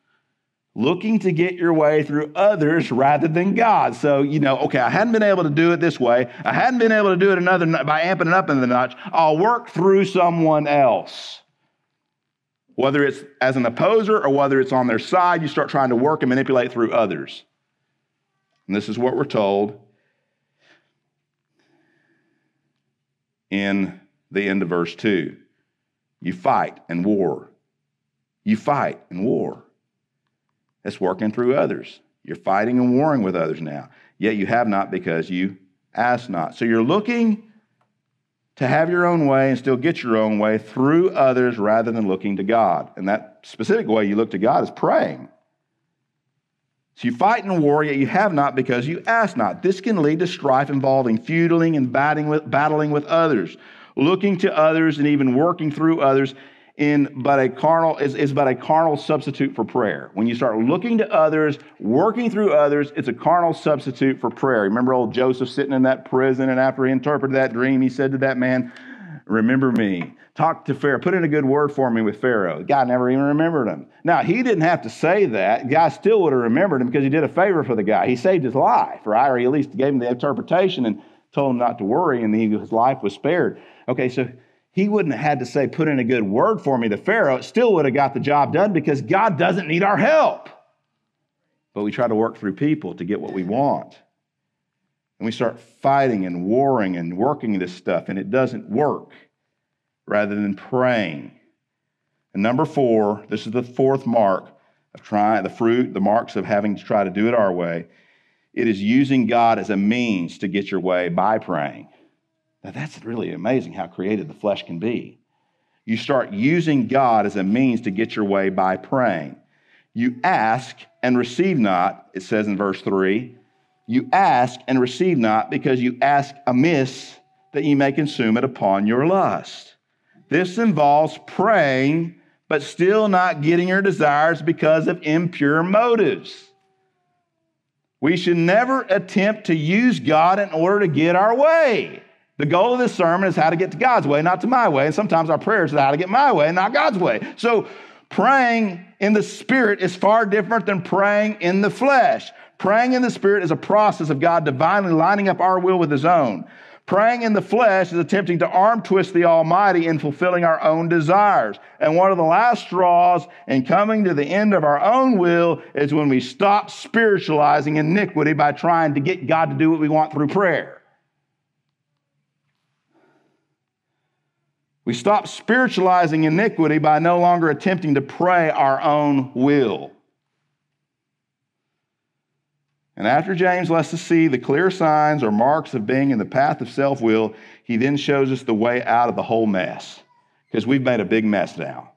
Looking to get your way through others rather than God. So, you know, okay, I hadn't been able to do it this way. I hadn't been able to do it another by amping it up in the notch. I'll work through someone else. Whether it's as an opposer or whether it's on their side, you start trying to work and manipulate through others. And this is what we're told in the end of verse 2. You fight and war. You fight and war. It's working through others. You're fighting and warring with others now. Yet you have not because you ask not. So you're looking to have your own way and still get your own way through others rather than looking to God. And that specific way you look to God is praying. So you fight and war, yet you have not because you ask not. This can lead to strife involving feuding and battling with, battling with others, looking to others and even working through others in but a carnal is, is but a carnal substitute for prayer. When you start looking to others, working through others, it's a carnal substitute for prayer. Remember old Joseph sitting in that prison, and after he interpreted that dream, he said to that man, Remember me. Talk to Pharaoh. Put in a good word for me with Pharaoh. The guy never even remembered him. Now, he didn't have to say that. Guy still would have remembered him because he did a favor for the guy. He saved his life, right? Or he at least gave him the interpretation and told him not to worry, and his life was spared. Okay, so he wouldn't have had to say, put in a good word for me to Pharaoh. It still would have got the job done because God doesn't need our help. But we try to work through people to get what we want. And we start fighting and warring and working this stuff, and it doesn't work rather than praying. And number four, this is the fourth mark of trying, the fruit, the marks of having to try to do it our way. It is using God as a means to get your way by praying. Now, that's really amazing how creative the flesh can be. You start using God as a means to get your way by praying. You ask and receive not, it says in verse 3. You ask and receive not because you ask amiss that you may consume it upon your lust. This involves praying, but still not getting your desires because of impure motives. We should never attempt to use God in order to get our way. The goal of this sermon is how to get to God's way, not to my way. And sometimes our prayers is how to get my way, not God's way. So praying in the Spirit is far different than praying in the flesh. Praying in the Spirit is a process of God divinely lining up our will with His own. Praying in the flesh is attempting to arm twist the Almighty in fulfilling our own desires. And one of the last straws in coming to the end of our own will is when we stop spiritualizing iniquity by trying to get God to do what we want through prayer. We stop spiritualizing iniquity by no longer attempting to pray our own will. And after James lets us see the clear signs or marks of being in the path of self will, he then shows us the way out of the whole mess. Because we've made a big mess now.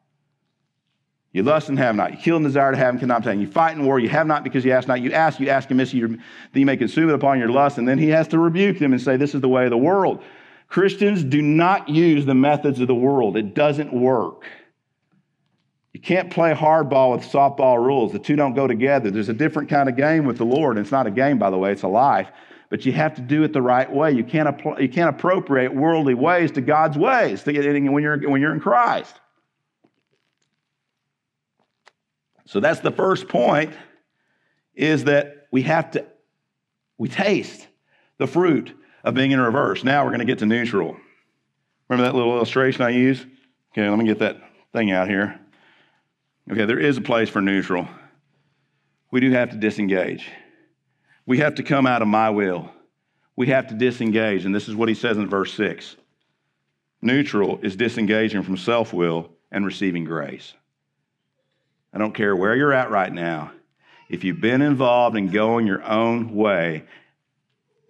You lust and have not. You kill and desire to have and cannot obtain. You fight in war. You have not because you ask not. You ask, you ask and miss, you, that you may consume it upon your lust. And then he has to rebuke them and say, This is the way of the world. Christians do not use the methods of the world, it doesn't work. You can't play hardball with softball rules. The two don't go together. There's a different kind of game with the Lord. And it's not a game, by the way, it's a life. But you have to do it the right way. You can't, you can't appropriate worldly ways to God's ways to get when you're, when you're in Christ. So that's the first point is that we have to we taste the fruit of being in reverse. Now we're going to get to neutral. Remember that little illustration I used? Okay, let me get that thing out here. Okay, there is a place for neutral. We do have to disengage. We have to come out of my will. We have to disengage. And this is what he says in verse 6 Neutral is disengaging from self will and receiving grace. I don't care where you're at right now. If you've been involved in going your own way,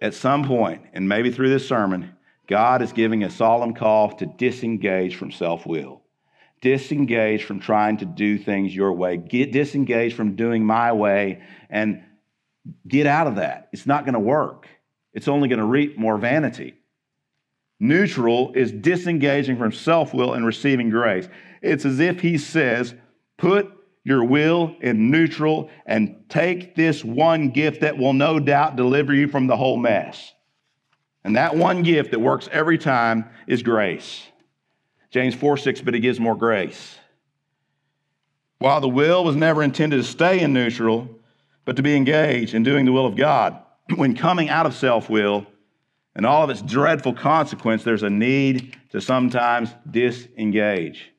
at some point, and maybe through this sermon, God is giving a solemn call to disengage from self will. Disengage from trying to do things your way. Get disengaged from doing my way and get out of that. It's not going to work. It's only going to reap more vanity. Neutral is disengaging from self will and receiving grace. It's as if he says, Put your will in neutral and take this one gift that will no doubt deliver you from the whole mess. And that one gift that works every time is grace. James 4 6, but he gives more grace. While the will was never intended to stay in neutral, but to be engaged in doing the will of God, when coming out of self will and all of its dreadful consequence, there's a need to sometimes disengage.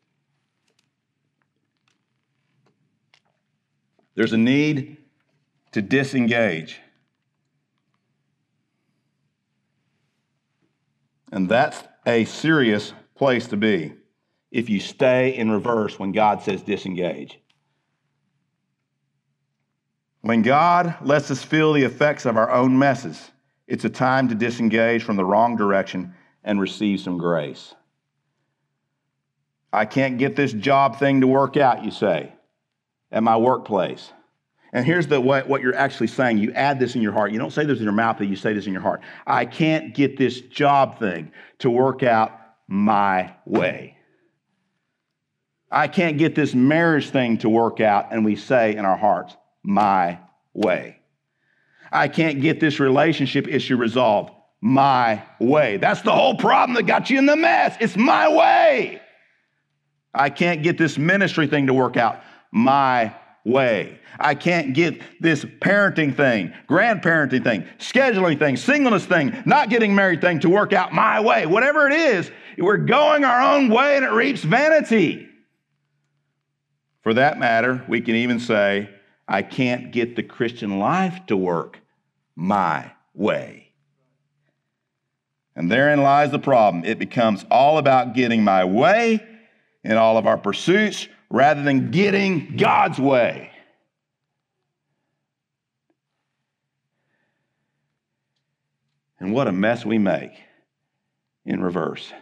There's a need to disengage. And that's a serious place to be if you stay in reverse when God says disengage. When God lets us feel the effects of our own messes, it's a time to disengage from the wrong direction and receive some grace. I can't get this job thing to work out, you say at my workplace. And here's the what, what you're actually saying. You add this in your heart. You don't say this in your mouth, but you say this in your heart. I can't get this job thing to work out my way. I can't get this marriage thing to work out, and we say in our hearts, my way. I can't get this relationship issue resolved my way. That's the whole problem that got you in the mess. It's my way. I can't get this ministry thing to work out my way. I can't get this parenting thing, grandparenting thing, scheduling thing, singleness thing, not getting married thing to work out my way. Whatever it is, we're going our own way and it reaps vanity. For that matter, we can even say, I can't get the Christian life to work my way. And therein lies the problem. It becomes all about getting my way in all of our pursuits rather than getting God's way. And what a mess we make in reverse.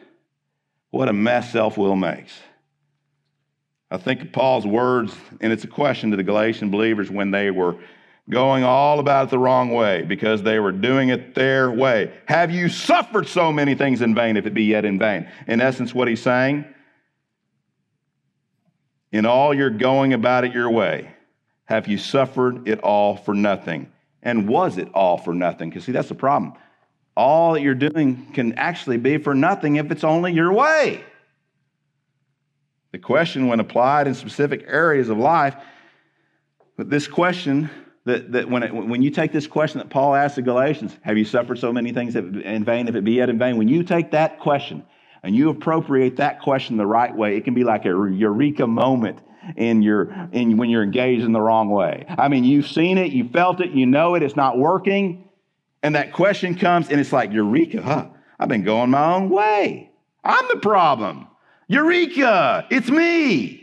What a mess self will makes. I think of Paul's words, and it's a question to the Galatian believers when they were going all about it the wrong way because they were doing it their way. Have you suffered so many things in vain if it be yet in vain? In essence, what he's saying, in all you're going about it your way, have you suffered it all for nothing? And was it all for nothing? Because, see, that's the problem. All that you're doing can actually be for nothing if it's only your way. The question, when applied in specific areas of life, but this question that, that when, it, when you take this question that Paul asked the Galatians, have you suffered so many things in vain if it be yet in vain? When you take that question and you appropriate that question the right way, it can be like a eureka moment in your in when you're engaged in the wrong way. I mean, you've seen it, you felt it, you know it, it's not working, and that question comes and it's like eureka, huh? I've been going my own way. I'm the problem. Eureka, it's me.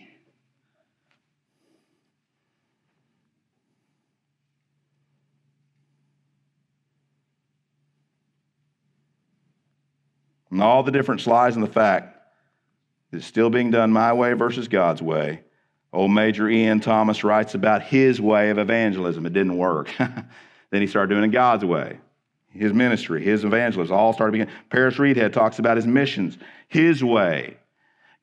And all the different slides in the fact that it's still being done my way versus God's way. Old Major Ian Thomas writes about his way of evangelism. It didn't work. then he started doing it God's way. His ministry, his evangelism, all started beginning. Paris Reidhead talks about his missions, his way,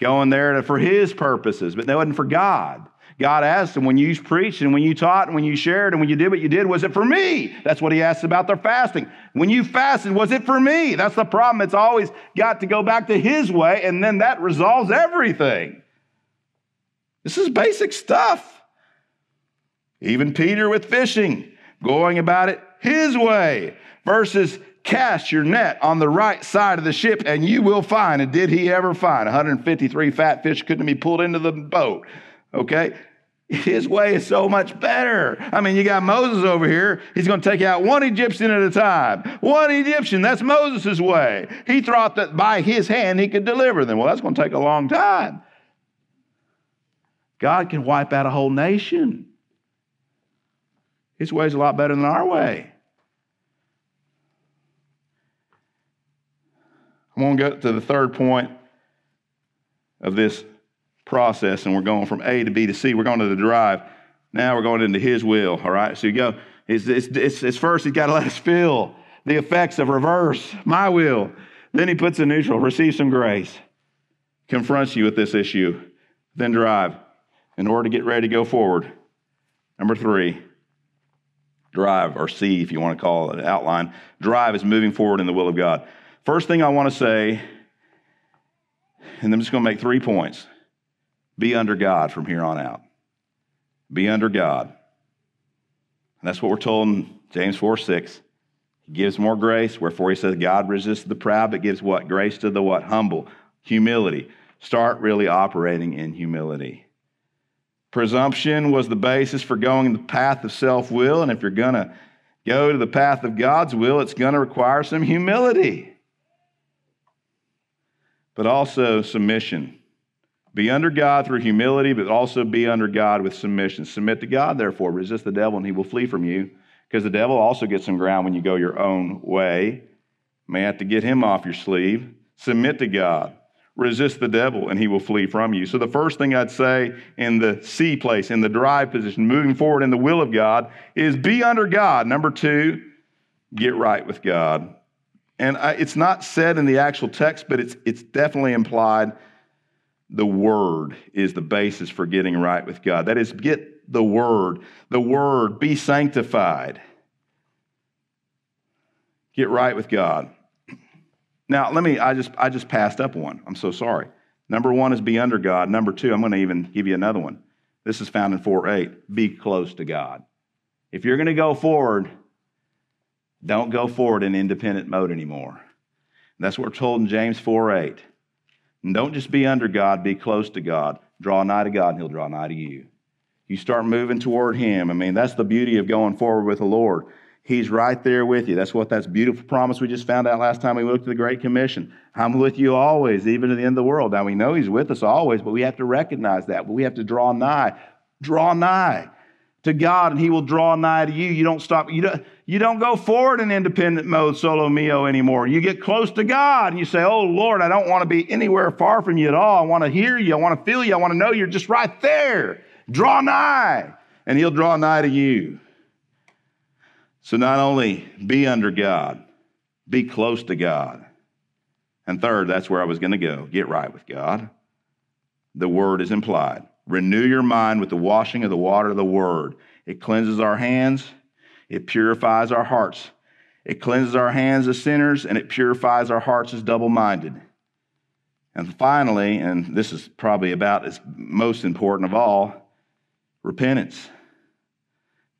going there for his purposes, but that wasn't for God. God asked him, when you preached and when you taught and when you shared and when you did what you did, was it for me? That's what he asked about their fasting. When you fasted, was it for me? That's the problem. It's always got to go back to his way, and then that resolves everything. This is basic stuff. Even Peter with fishing, going about it his way, versus cast your net on the right side of the ship and you will find. And did he ever find? 153 fat fish couldn't be pulled into the boat. Okay? His way is so much better. I mean, you got Moses over here. He's going to take out one Egyptian at a time. One Egyptian, that's Moses' way. He thought that by his hand he could deliver them. Well, that's going to take a long time. God can wipe out a whole nation. His way is a lot better than our way. I'm going to go to the third point of this process, and we're going from A to B to C. We're going to the drive. Now we're going into His will. All right. So you go. It's, it's, it's, it's first He's got to let us feel the effects of reverse my will. Then He puts in neutral. Receive some grace. Confronts you with this issue. Then drive in order to get ready to go forward. Number three, drive or C, if you want to call it outline. Drive is moving forward in the will of God. First thing I want to say, and I'm just going to make three points be under God from here on out. Be under God. And that's what we're told in James 4 6. He gives more grace, wherefore he says, God resists the proud, but gives what? Grace to the what? Humble. Humility. Start really operating in humility. Presumption was the basis for going the path of self will, and if you're going to go to the path of God's will, it's going to require some humility but also submission. Be under God through humility, but also be under God with submission. Submit to God, therefore. Resist the devil, and he will flee from you. Because the devil also gets some ground when you go your own way. You may have to get him off your sleeve. Submit to God. Resist the devil, and he will flee from you. So, the first thing I'd say in the C place, in the drive position, moving forward in the will of God, is be under God. Number two, get right with God. And I, it's not said in the actual text, but it's, it's definitely implied. The Word is the basis for getting right with God. That is, get the Word. The Word, be sanctified. Get right with God. Now, let me, I just, I just passed up one. I'm so sorry. Number one is be under God. Number two, I'm going to even give you another one. This is found in 4 8. Be close to God. If you're going to go forward, don't go forward in independent mode anymore. And that's what we're told in James 4 8. And don't just be under God, be close to God. Draw nigh to God, and He'll draw nigh to you. You start moving toward Him. I mean, that's the beauty of going forward with the Lord. He's right there with you. That's what that's beautiful promise we just found out last time we looked at the Great Commission. I'm with you always, even to the end of the world. Now we know He's with us always, but we have to recognize that. But we have to draw nigh. Draw nigh to God and He will draw nigh to you. You don't stop. You don't, you don't go forward in independent mode, solo mio anymore. You get close to God and you say, Oh Lord, I don't want to be anywhere far from you at all. I want to hear you. I want to feel you. I want to know you're just right there. Draw nigh and He'll draw nigh to you. So not only be under God, be close to God. And third, that's where I was going to go get right with God. The word is implied. Renew your mind with the washing of the water of the word. It cleanses our hands, it purifies our hearts. It cleanses our hands as sinners, and it purifies our hearts as double minded. And finally, and this is probably about as most important of all, repentance.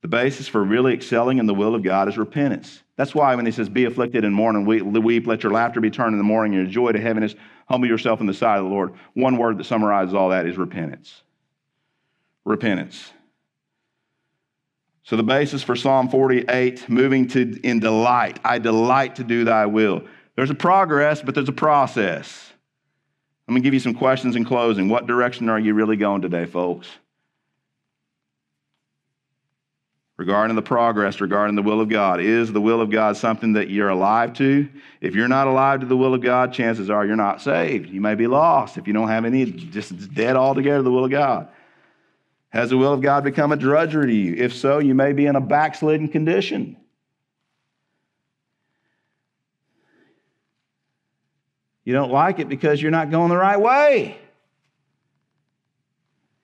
The basis for really excelling in the will of God is repentance. That's why when he says, Be afflicted and mourn and weep, let your laughter be turned in the mourning, your joy to heaviness, humble yourself in the sight of the Lord. One word that summarizes all that is repentance repentance. So the basis for Psalm 48, moving to in delight. I delight to do thy will. There's a progress, but there's a process. Let me give you some questions in closing. What direction are you really going today, folks? Regarding the progress, regarding the will of God, is the will of God something that you're alive to? If you're not alive to the will of God, chances are you're not saved. You may be lost if you don't have any, just dead altogether the will of God. Has the will of God become a drudgery to you? If so, you may be in a backslidden condition. You don't like it because you're not going the right way.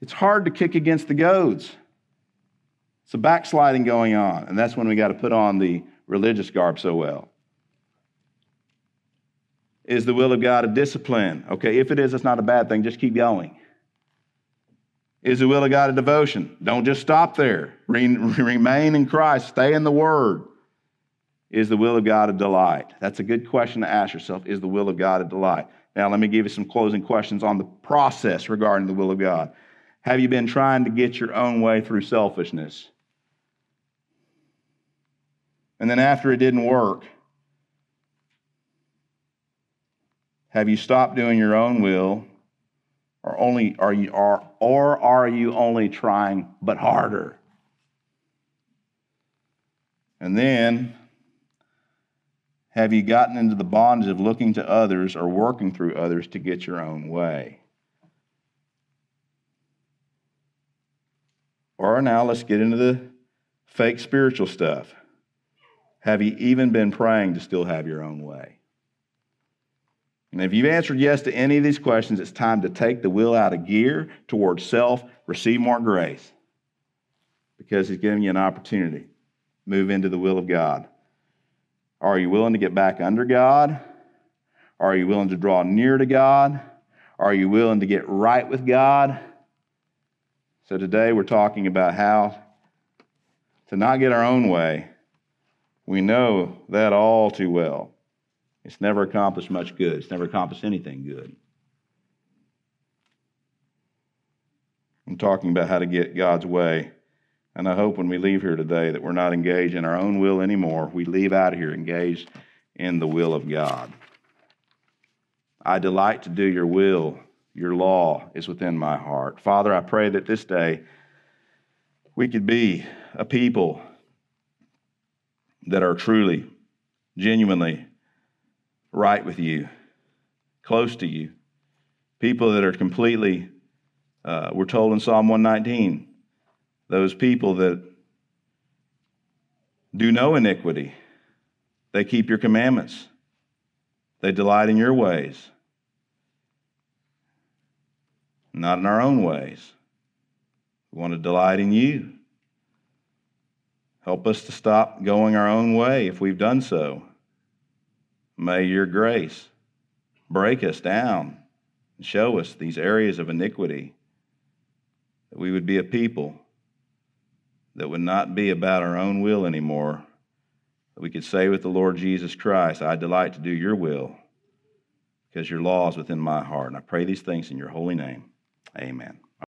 It's hard to kick against the goads. It's a backsliding going on, and that's when we got to put on the religious garb so well. Is the will of God a discipline? Okay, if it is, it's not a bad thing. Just keep going. Is the will of God a devotion? Don't just stop there. Remain in Christ, stay in the Word. Is the will of God a delight? That's a good question to ask yourself. Is the will of God a delight? Now, let me give you some closing questions on the process regarding the will of God. Have you been trying to get your own way through selfishness? And then after it didn't work, have you stopped doing your own will or only are you are or are you only trying but harder? And then have you gotten into the bondage of looking to others or working through others to get your own way? Or now let's get into the fake spiritual stuff. Have you even been praying to still have your own way? And if you've answered yes to any of these questions, it's time to take the wheel out of gear towards self, receive more grace, because He's giving you an opportunity. Move into the will of God. Are you willing to get back under God? Are you willing to draw near to God? Are you willing to get right with God? So today we're talking about how to not get our own way. We know that all too well. It's never accomplished much good. It's never accomplished anything good. I'm talking about how to get God's way. And I hope when we leave here today that we're not engaged in our own will anymore. We leave out of here engaged in the will of God. I delight to do your will. Your law is within my heart. Father, I pray that this day we could be a people that are truly, genuinely right with you, close to you. People that are completely, uh, we're told in Psalm 119, those people that do no iniquity, they keep your commandments, they delight in your ways, not in our own ways. We want to delight in you. Help us to stop going our own way if we've done so. May your grace break us down and show us these areas of iniquity, that we would be a people that would not be about our own will anymore, that we could say with the Lord Jesus Christ, I delight to do your will because your law is within my heart. And I pray these things in your holy name. Amen.